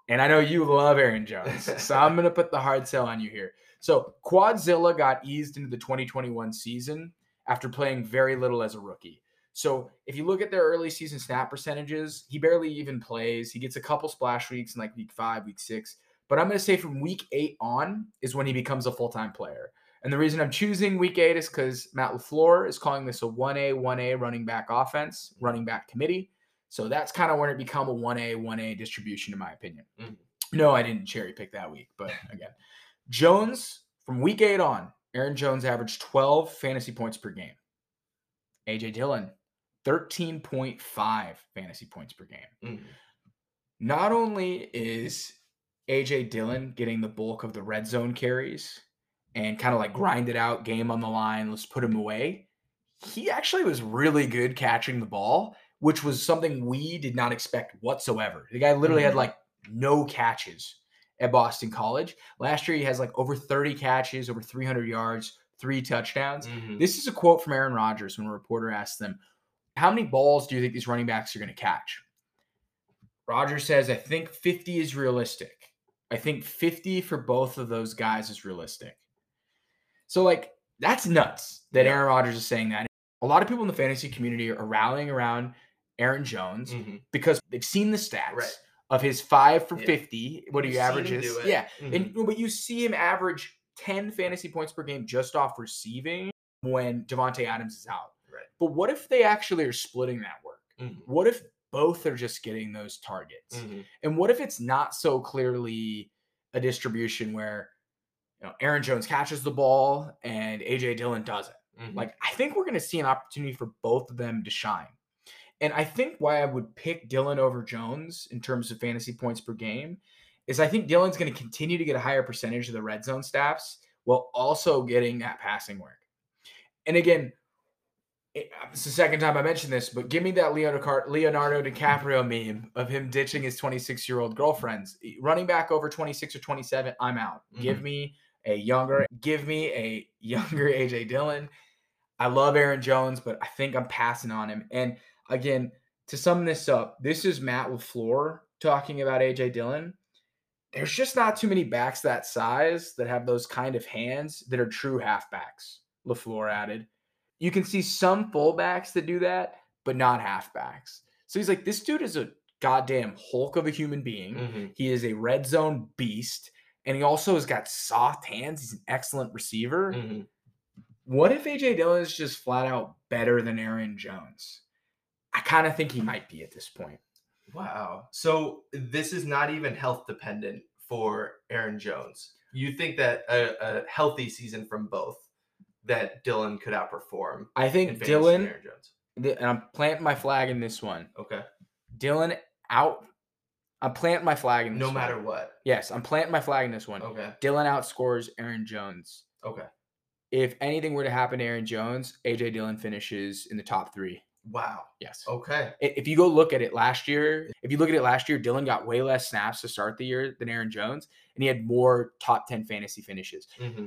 And I know you love Aaron Jones, so I'm going to put the hard sell on you here. So Quadzilla got eased into the 2021 season after playing very little as a rookie. So if you look at their early season snap percentages, he barely even plays. He gets a couple splash weeks in like week five, week six. But I'm going to say from week eight on is when he becomes a full time player. And the reason I'm choosing week eight is because Matt LaFleur is calling this a 1A, 1A running back offense, running back committee. So that's kind of when it become a 1A, 1A distribution, in my opinion. Mhm. No, I didn't cherry pick that week. But again, Jones, from week eight on, Aaron Jones averaged 12 fantasy points per game. AJ Dillon, 13.5 fantasy points per game. Mhm. Not only is AJ Dillon getting the bulk of the red zone carries and kind of like grind it out, game on the line, let's put him away. He actually was really good catching the ball, which was something we did not expect whatsoever. The guy literally had Mhm. like no catches at Boston College. Last year, he has like over 30 catches, over 300 yards, three touchdowns. Mhm. This is a quote from Aaron Rodgers when a reporter asked them, How many balls do you think these running backs are going to catch? Rodgers says, I think 50 is realistic. I think 50 for both of those guys is realistic. So, like, that's nuts that Yeah. Aaron Rodgers is saying that. A lot of people in the fantasy community are rallying around Aaron Jones Mhm. because they've seen the stats Right. of his five for Yeah. 50. What do You've you seen average? him is? do it. Yeah. Mhm. And but you see him average 10 fantasy points per game just off receiving when Davante Adams is out. Right. But what if they actually are splitting that work? Mhm. What if both are just getting those targets? Mhm. And what if it's not so clearly a distribution where you know Aaron Jones catches the ball and AJ Dillon doesn't? Mhm. Like I think we're going to see an opportunity for both of them to shine. And I think why I would pick Dillon over Jones in terms of fantasy points per game is I think Dillon's going to continue to get a higher percentage of the red zone snaps while also getting that passing work. And again, eh, it's the second time I mentioned this, but give me that Leonardo, Leonardo DiCaprio meme of him ditching his 26 year old girlfriends. Running back over 26 or 27, I'm out. Mm-hmm. Give me a younger, give me a younger AJ Dillon. I love Aaron Jones, but I think I'm passing on him. And again, to sum this up, this is Matt LaFleur talking about AJ Dillon. There's just not too many backs that size that have those kind of hands that are true halfbacks, LaFleur added. You can see some fullbacks that do that, but not halfbacks. So he's like, this dude is a goddamn Hulk of a human being. Mhm. He is a red zone beast. And he also has got soft hands. He's an excellent receiver. Mhm. What if AJ Dillon is just flat out better than Aaron Jones? I kind of think he might be at this point. Wow. So this is not even health dependent for Aaron Jones. You think that a, a healthy season from both that Dillon could outperform I think Dillon, Aaron Jones. and I'm planting my flag in this one. Okay. Dillon out. I'm planting my flag in this No one. matter what. Yes, I'm planting my flag in this one. Okay. Dillon outscores Aaron Jones. Okay. If anything were to happen to Aaron Jones, AJ Dillon finishes in the top three. Wow. Yes. Okay. If you go look at it last year, if you look at it last year, Dillon got way less snaps to start the year than Aaron Jones, and he had more top 10 fantasy finishes. hmm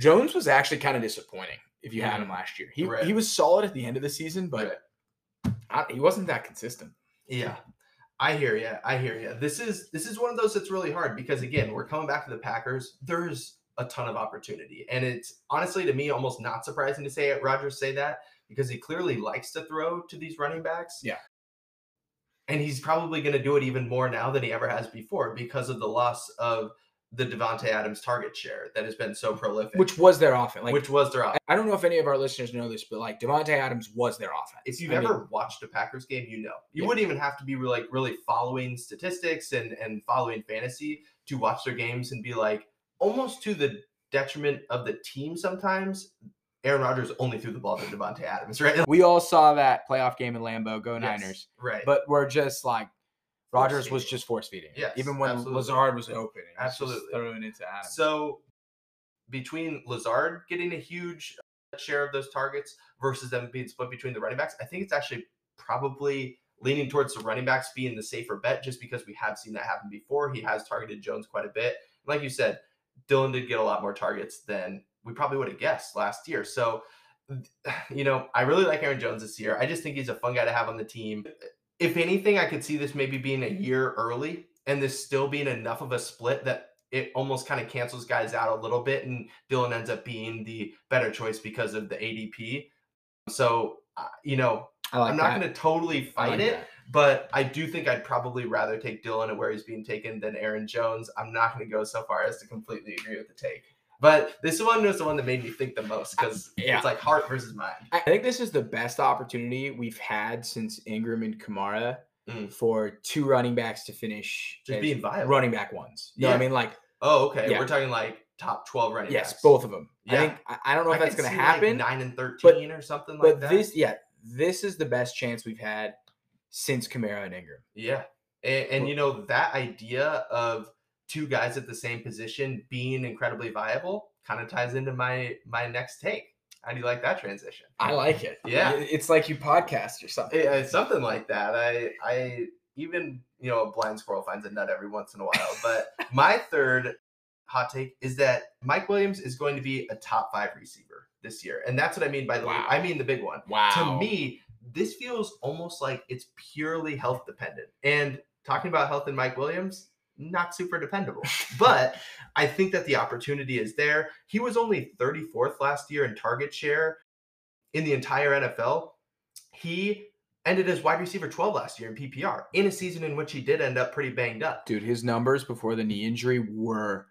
Jones was actually kind of disappointing if you had Mhm. him last year. He, Right. he was solid at the end of the season, but I- he wasn't that consistent. Yeah. I hear you. I hear you. This is this is one of those that's really hard because again, we're coming back to the Packers. There's a ton of opportunity, and it's honestly to me almost not surprising to say it. Rodgers say that because he clearly likes to throw to these running backs. Yeah. and he's probably going to do it even more now than he ever has before because of the loss of the Davante Adams target share that has been so prolific. Which was their offense. Like, which was their offense. I don't know if any of our listeners know this, but like Davante Adams was their offense. If you've I mean, ever watched a Packers game, you know. You Yeah. wouldn't even have to be like really following statistics and and following fantasy to watch their games and be like almost to the detriment of the team sometimes. Aaron Rodgers only threw the ball to Davante Adams, right? we all saw that playoff game in Lambeau, go Yes, Niners. Right. But we're just like Rodgers was just force feeding. Yes, Even when absolutely. Lazard was open. was Absolutely. throwing it to Adams. So between Lazard getting a huge uh, share of those targets versus them being split between the running backs, I think it's actually probably leaning towards the running backs being the safer bet just because we have seen that happen before. He has targeted Jones quite a bit. Like you said, Dillon did get a lot more targets than we probably would have guessed last year. So, you know, I really like Aaron Jones this year. I just think he's a fun guy to have on the team. If anything, I could see this maybe being a year early and this still being enough of a split that it almost kind of cancels guys out a little bit and Dillon ends up being the better choice because of the ADP. So, uh, you know, like I'm not going to totally fight like it, that. but I do think I'd probably rather take Dillon at where he's being taken than Aaron Jones. I'm not going to go so far as to completely agree with the take. But this one was the one that made me think the most because Yeah. it's like heart versus mind. I think this is the best opportunity we've had since Ingram and Kamara Mm. for two running backs to finish Just being viable. running back ones. You know what I mean? Like, Oh, okay. Yeah. We're talking like top 12 running yes, backs. both of them. I Yeah. think I, I don't know I if that's going to see, like, happen, 9 and 13 but, or something like but that. But this, yeah, this is the best chance we've had since Kamara and Ingram. Yeah. And, and you know, that idea of two guys at the same position being incredibly viable kind of ties into my my next take. How do you like that transition? I like it. Yeah. It's like you podcast or something. Yeah, something like that. I I even, you know, a blind squirrel finds a nut every once in a while. But my third hot take is that Mike Williams is going to be a top five receiver this year. And that's what I mean by the Wow. I mean the big one. Wow. To me, this feels almost like it's purely health dependent. And talking about health in Mike Williams, not super dependable. but I think that the opportunity is there. He was only 34th last year in target share in the entire NFL. He ended as wide receiver 12 last year in PPR in a season in which he did end up pretty banged up. dude, his numbers before the knee injury were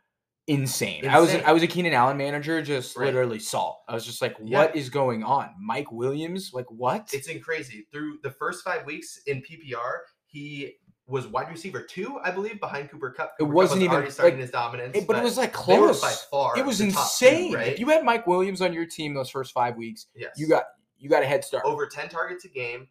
insane. I was I was a Keenan Allen manager, just Right. literally saw. I was just like, Yeah. what is going on? Mike Williams, like what? It's in crazy. Through the first five weeks in PPR, he was wide receiver two, I believe, behind Cooper Kupp. It Cooper Kupp wasn't was even, already starting like, his dominance, It- but, it was like close. by far. it was the top two, insane. right? If you had Mike Williams on your team those first five weeks, yes. you got you got a head start. over 10 targets a game,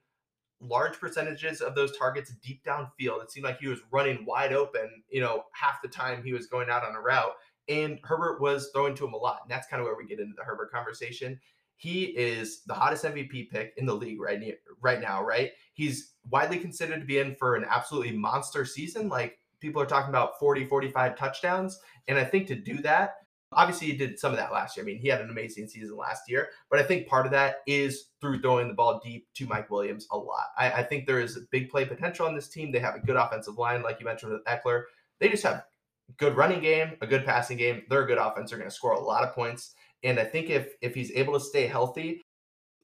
large percentages of those targets deep downfield. It seemed like he was running wide open, you know, half the time he was going out on a route. And Herbert was throwing to him a lot. And that's kind of where we get into the Herbert conversation. He is the hottest MVP pick in the league right, right now, right? He's widely considered to be in for an absolutely monster season. Like people are talking about 40, 45 touchdowns. And I think to do that, obviously he did some of that last year. I mean, he had an amazing season last year, but I think part of that is through throwing the ball deep to Mike Williams a lot. I, I think there is a big play potential on this team. They have a good offensive line, like you mentioned with Ekeler. They just have good running game, a good passing game. They're a good offense. They're going to score a lot of points. And I think if if he's able to stay healthy,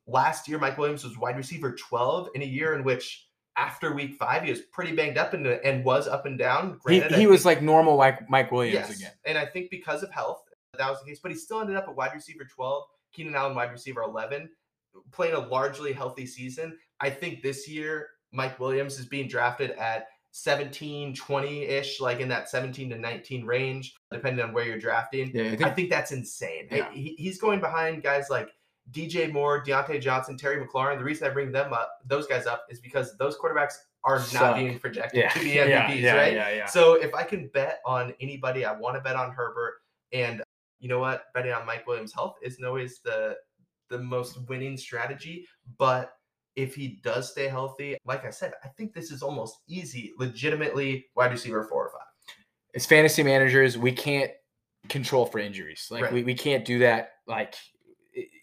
last year Mike Williams was wide receiver 12 in a year in which after week five he was pretty banged up and, and was up and down. he Granted, I he was like normal Mike Mike Williams Yes, again. and I think because of health, that was the case. But he still ended up at wide receiver 12, Keenan Allen wide receiver 11, playing a largely healthy season. I think this year, Mike Williams is being drafted at 17, 20 ish, like in that 17 to 19 range, depending on where you're drafting. Yeah, I I think think that's insane. Yeah. He, he's going behind guys like DJ Moore, Diontae Johnson, Terry McLaurin. The reason I bring them up, those guys up, is because those quarterbacks are Suck. not being projected yeah, to be MVPs, yeah, right? Yeah, yeah. So if I can bet on anybody, I want to bet on Herbert. And you know what? Betting on Mike Williams' health isn't always the the most winning strategy. But if he does stay healthy, like I said, I think this is almost easy, legitimately wide receiver four or five. As fantasy managers, we can't control for injuries. Like Right. we, we can't do that. Like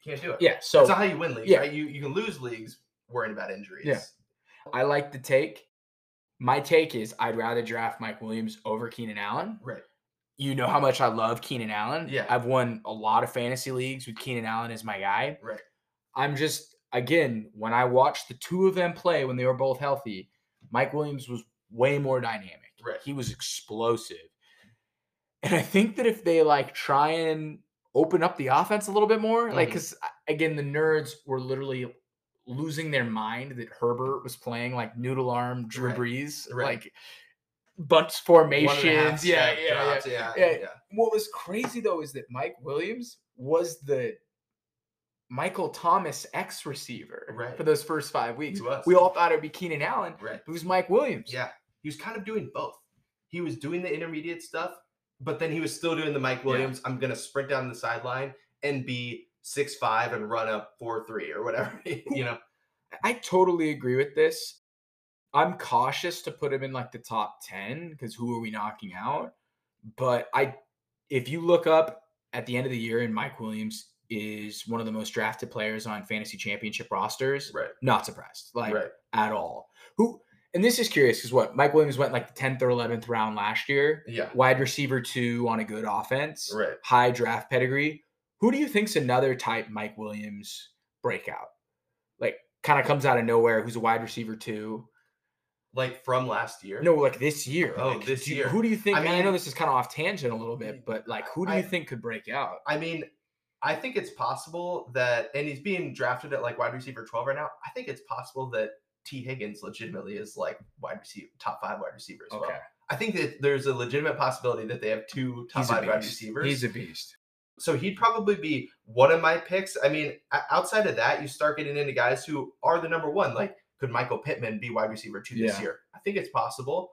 Can't do it. yeah. So That's not how you win leagues, yeah. right? You you can lose leagues worrying about injuries. Yeah. I like the take. My take is I'd rather draft Mike Williams over Keenan Allen. Right. You know how much I love Keenan Allen. Yeah. I've won a lot of fantasy leagues with Keenan Allen as my guy. Right. I'm just again, when I watched the two of them play when they were both healthy, Mike Williams was way more dynamic. Right. He was explosive. And I think that if they like try and open up the offense a little bit more, like Mhm. because again, the nerds were literally losing their mind that Herbert was playing like noodle arm Drew Right. Brees, Right. like bunch One and a half formations. Yeah, yeah, yeah, yeah, yeah. yeah. What was crazy though is that Mike Williams was the Michael Thomas X receiver Right. for those first five weeks. We all thought it would be Keenan Allen. Right. It was Mike Williams. Yeah, he was kind of doing both. He was doing the intermediate stuff, but then he was still doing the Mike Yeah. Williams. I'm gonna sprint down the sideline and be six five and run up four three or whatever. you know, I totally agree with this. I'm cautious to put him in like the top 10 because who are we knocking out? But I if you look up at the end of the year and Mike Williams is one of the most drafted players on fantasy championship rosters, right, not surprised. Like right, at all. Who and this is curious because what Mike Williams went like the 10th or 11th round last year, yeah, wide receiver two on a good offense, right. high draft pedigree. Who do you think's another type Mike Williams breakout? Like kind of comes out of nowhere, who's a wide receiver two. Like from last year. No, like this year. Oh, like, this you- year. Who do you think? I I, mean, I know this is kind of off tangent a little bit, but like, who do you I- think could break out? I mean, I think it's possible that, and he's being drafted at like wide receiver 12 right now. I think it's possible that Tee Higgins legitimately is like wide receiver, top five wide receiver as well. I think that there's a legitimate possibility that they have two top He's five wide receivers. He's a beast. so he'd probably be one of my picks. I mean, outside of that, you start getting into guys who are the number one. Like, could Michael Pittman be wide receiver two this Yeah. year? I think it's possible.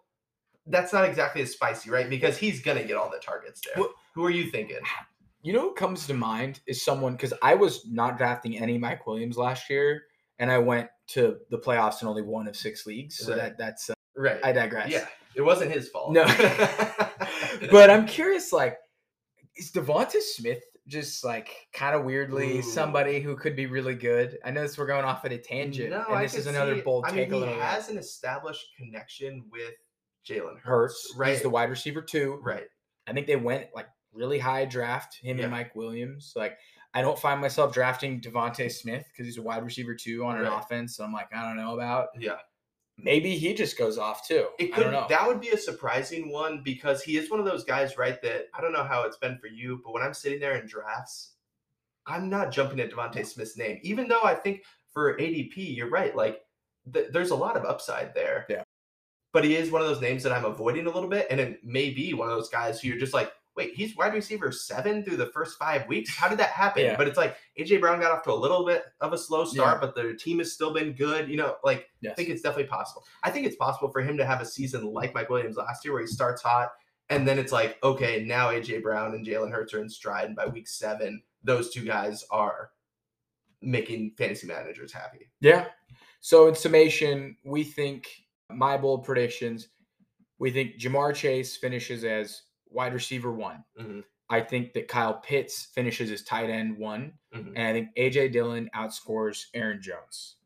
That's not exactly as spicy, right? Because he's gonna get all the targets there. Well- who are you thinking? You know what comes to mind is someone because I was not drafting any Mike Williams last year, and I went to the playoffs in only one of six leagues. So Right. that that's uh, Right. I digress. yeah, it wasn't his fault. No. but I'm curious, like, is DeVonta Smith just like kind of weirdly Ooh. somebody who could be really good? I know this we're going off at a tangent, No, and this is another bold I take. mean, a he little bit. has an established connection with Jalen Hurts, Hurts, right? He's the wide receiver too. right. I think they went like really high draft him Yeah. and Mike Williams. Like I don't find myself drafting DeVonta Smith because he's a wide receiver too on an Right. offense. So I'm like, I don't know about. Yeah. Maybe he just goes off too. It I could don't know. that would be a surprising one because he is one of those guys, right? That I don't know how it's been for you, but when I'm sitting there in drafts, I'm not jumping at DeVonta Smith's name, even though I think for ADP, you're right. Like th- there's a lot of upside there. Yeah. But he is one of those names that I'm avoiding a little bit, and it may be one of those guys who you're just like, wait, he's wide receiver seven through the first five weeks. How did that happen? Yeah. But it's like AJ Brown got off to a little bit of a slow start, Yeah. but their team has still been good. You know, like yes. I think it's definitely possible. I think it's possible for him to have a season like Mike Williams last year, where he starts hot, and then it's like, okay, now AJ Brown and Jalen Hurts are in stride, and by week seven, those two guys are making fantasy managers happy. Yeah. So in summation, we think my bold predictions. We think Ja'Marr Chase finishes as wide receiver one. Mhm. I think that Kyle Pitts finishes as tight end one, Mhm. and I think AJ Dillon outscores Aaron Jones.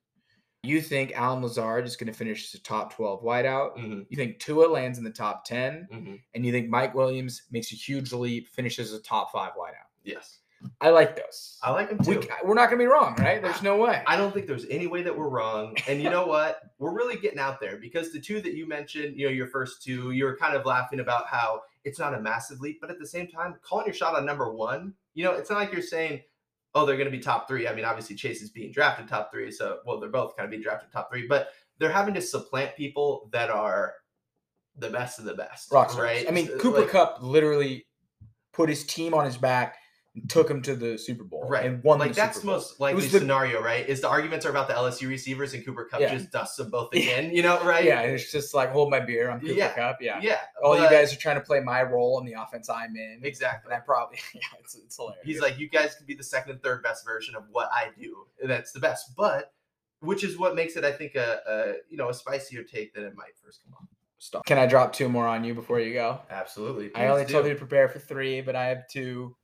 You think Allen Lazard is going to finish as a top twelve wideout? Mhm. You think Tua lands in the top ten, Mhm. and you think Mike Williams makes a huge leap, finishes as a top five wideout. Yes, I like those. I like them too. We, we're not going to be wrong, right? There's no way. I don't think there's any way that we're wrong. And you know what? We're really getting out there because the two that you mentioned, you know, your first two, you were kind of laughing about how it's not a massive leap, but at the same time, calling your shot on number one, you know, it's not like you're saying, oh, they're going to be top three. I mean, obviously Chase is being drafted top three, so well, they're both kind of being drafted top three, but they're having to supplant people that are the best of the best, rock stars. right? I mean, Cooper like- Kupp literally put his team on his back took him to the Super Bowl, Right. And won like the that's Super most likely the- scenario, right? Is the arguments are about the LSU receivers and Cooper Kupp Yeah. just dusts them both again, you know, right? Yeah, and it's just like hold my beer. I'm Cooper Yeah. Kupp. Yeah. Yeah. All you guys are trying to play my role in the offense I'm in. Exactly. And I probably yeah, it's, it's hilarious. He's like, you guys can be the second and third best version of what I do. That's the best. But which is what makes it, I think, a, a you know a spicier take than it might first come off. Stop. Can I drop two more on you before you go? Absolutely. I only Please told you to prepare for three, but I have two.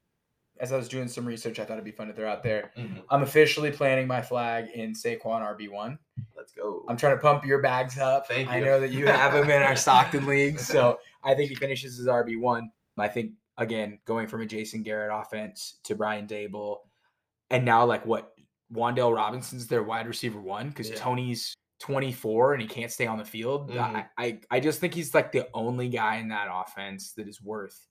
As I was doing some research, I thought it'd be fun to throw out there. Mhm. I'm officially planting my flag in Saquon RB1. Let's go. I'm trying to pump your bags up. Thank I know that you have him in our Stockton league, so I think he finishes as RB one. I think again going from a Jason Garrett offense to Brian Daboll, and now like what Wan'Dale Robinson's their wide receiver one because Yeah. Toney's 24 and he can't stay on the field. I, Mhm. I I just think he's like the only guy in that offense that is worth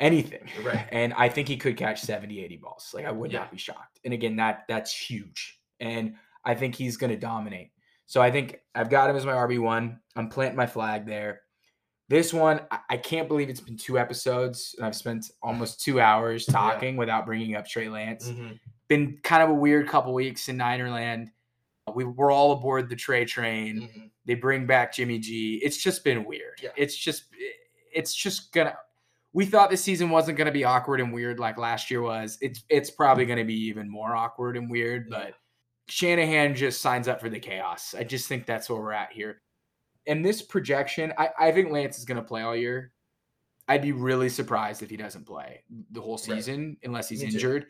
anything. Right. And I think he could catch 70, 80 balls. Like I would Yeah. not be shocked. And again, that that's huge. And I think he's going to dominate. So I think I've got him as my RB1. I'm planting my flag there. This one, I, I can't believe it's been two episodes and I've spent almost two hours Yeah. talking without bringing up Trey Lance. Mhm. Been kind of a weird couple weeks in Ninerland. We were all aboard the Trey train Mhm. they bring back Jimmy G. It's just been weird. Yeah. It's just it's just gonna we thought this season wasn't gonna be awkward and weird like last year was. It's it's probably gonna be even more awkward and weird, Yeah. but Shanahan just signs up for the chaos. I just think that's where we're at here. And this projection, I, I think Lance is gonna play all year. I'd be really surprised if he doesn't play the whole Right. season unless he's Me too. injured.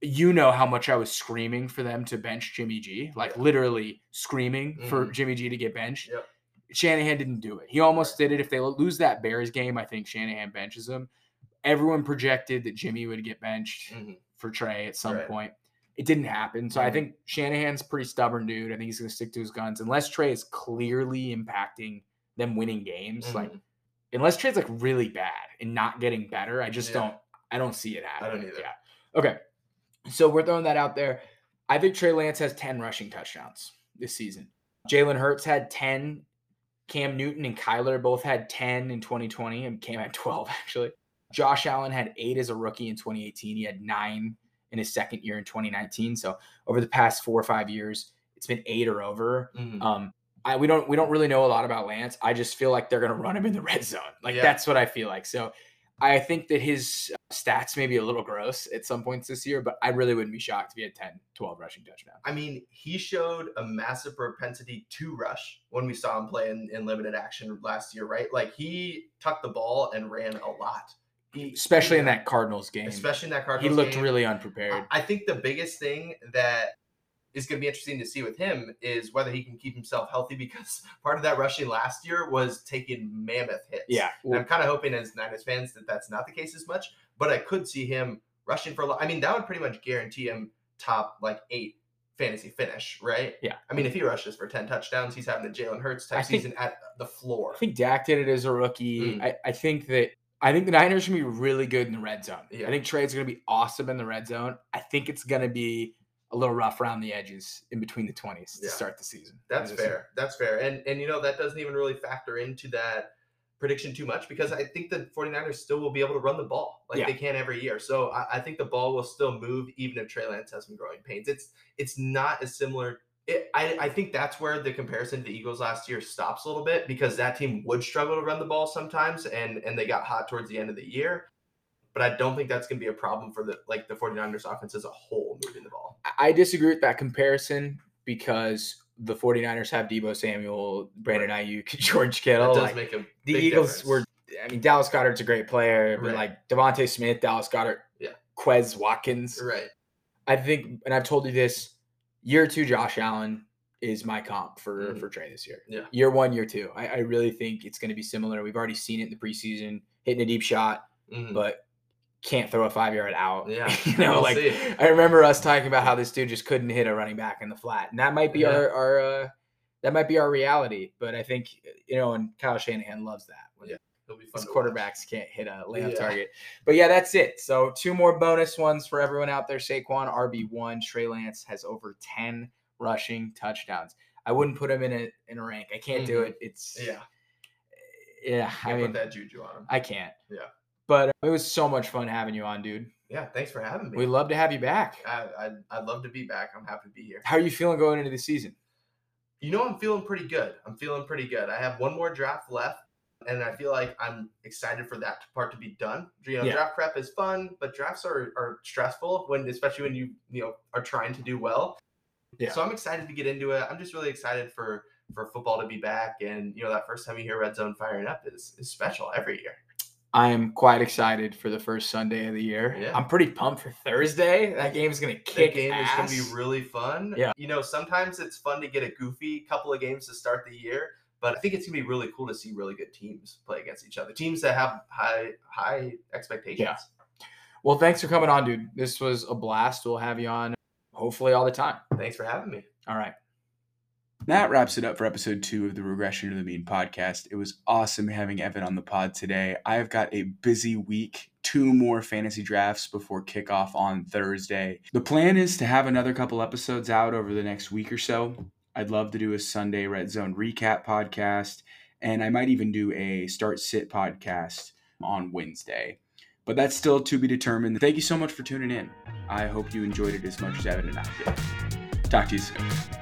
You know how much I was screaming for them to bench Jimmy G, like Yeah. literally screaming for Mhm. Jimmy G to get benched. Yep. Shanahan didn't do it. He almost did it. If they lose that Bears game, I think Shanahan benches him. Everyone projected that Jimmy would get benched Mhm. for Trey at some Right. point. It didn't happen. So I Mhm. think Shanahan's pretty stubborn dude. I think he's going to stick to his guns unless Trey is clearly impacting them winning games. Like Mhm. unless Trey's like really bad and not getting better, I just Yeah. don't. I don't see it happening. either. Yeah. Okay. So we're throwing that out there. I think Trey Lance has 10 rushing touchdowns this season. Jalen Hurts had 10. Cam Newton and Kyler both had 10 in 2020, and Cam had 12 actually. Josh Allen had eight as a rookie in 2018. He had nine in his second year in 2019. So over the past four or five years, it's been eight or over. Mhm. Um, I we don't we don't really know a lot about Lance. I just feel like they're gonna run him in the red zone. Like Yeah. that's what I feel like. So I think that his stats may be a little gross at some points this year, but I really wouldn't be shocked if he had 10, 12 rushing touchdowns. I mean, he showed a massive propensity to rush when we saw him play in, in limited action last year, right? Like he tucked the ball and ran a lot. He- especially in that Cardinals game. especially in that Cardinals game. he looked game. really I, unprepared. I think the biggest thing that is going to be interesting to see with him is whether he can keep himself healthy because part of that rushing last year was taking mammoth hits. yeah, I'm kind of hoping as Niners fans that that's not the case as much, but I could see him rushing for a lot. I mean, that would pretty much guarantee him top like eight fantasy finish, right? Yeah. I mean, if he rushes for 10 touchdowns, he's having the Jalen Hurts type think- season at the floor. I think Dak did it as a rookie. Mm. I, I think that I think the Niners gonna be really good in the red zone. Yeah. I think Trey's gonna be awesome in the red zone. I think it's gonna be a little rough around the edges in between the twenties to start the season. That's fair. That's fair. And and you know that doesn't even really factor into that prediction too much because I think the 49ers still will be able to run the ball like Yeah. they can every year. So I, I think the ball will still move even if Trey Lance has some growing pains. It's it's not as similar. It, I, I think that's where the comparison to the Eagles last year stops a little bit because that team would struggle to run the ball sometimes and and they got hot towards the end of the year. But I don't think that's going to be a problem for the like the 49ers offense as a whole moving the ball. I- I disagree with that comparison because the 49ers have Deebo Samuel, Brandon Aiyuk, George That Kittle. does Like, make a the Eagles difference. were I mean, Dallas Goedert's a great player, but Right. like DeVonta Smith, Dallas Goedert, Yeah. Quez Watkins. right. I think, and I've told you this, year two Josh Allen is my comp for Mhm. for Trey this year. Yeah. Year one, year two. I, I really think it's going to be similar. We've already seen it in the preseason, hitting a deep shot, Mhm. but can't throw a five yard out. Yeah, you know, we'll like see. I remember us talking about how this dude just couldn't hit a running back in the flat, and that might be Yeah. our our uh, that might be our reality. But I think you know, and Kyle Shanahan loves that. When Yeah, It'll be fun. his to watch. quarterbacks can't hit a layup Yeah. target. But yeah, that's it. So two more bonus ones for everyone out there. Saquon RB one. Trey Lance has over ten rushing touchdowns. I wouldn't put him in a in a rank. I can't do Mhm. it. It's Yeah, yeah. I mean, put that juju on him. I can't. Yeah. But uh, it was so much fun having you on, dude. yeah, thanks for having me. We love to have you back. I, I I'd love to be back. I'm happy to be here. How are you feeling going into the season? You know, I'm feeling pretty good. I'm feeling pretty good. I have one more draft left, and I feel like I'm excited for that part to be done. You know, Yeah. draft prep is fun, but drafts are, are stressful when, especially when you you know are trying to do well. Yeah. So I'm excited to get into it. I'm just really excited for for football to be back, and you know that first time you hear Red Zone firing up is is special every year. I am quite excited for the first Sunday of the year. Yeah. I'm pretty pumped for Thursday. That game's gonna That kick game ass. is going to be really fun. Yeah. You know, sometimes it's fun to get a goofy couple of games to start the year, but I think it's going to be really cool to see really good teams play against each other. Teams that have high high expectations. Yeah. well, thanks for coming on, dude. This was a blast. We'll have you on hopefully all the time. Thanks for having me. All right. That wraps it up for episode two of the Regression to the Mean podcast. It was awesome having Evan on the pod today. I have got a busy week, two more fantasy drafts before kickoff on Thursday. The plan is to have another couple episodes out over the next week or so. I'd love to do a Sunday Red Zone recap podcast, and I might even do a Start Sit podcast on Wednesday. But that's still to be determined. Thank you so much for tuning in. I hope you enjoyed it as much as Evan and I did. Talk to you soon.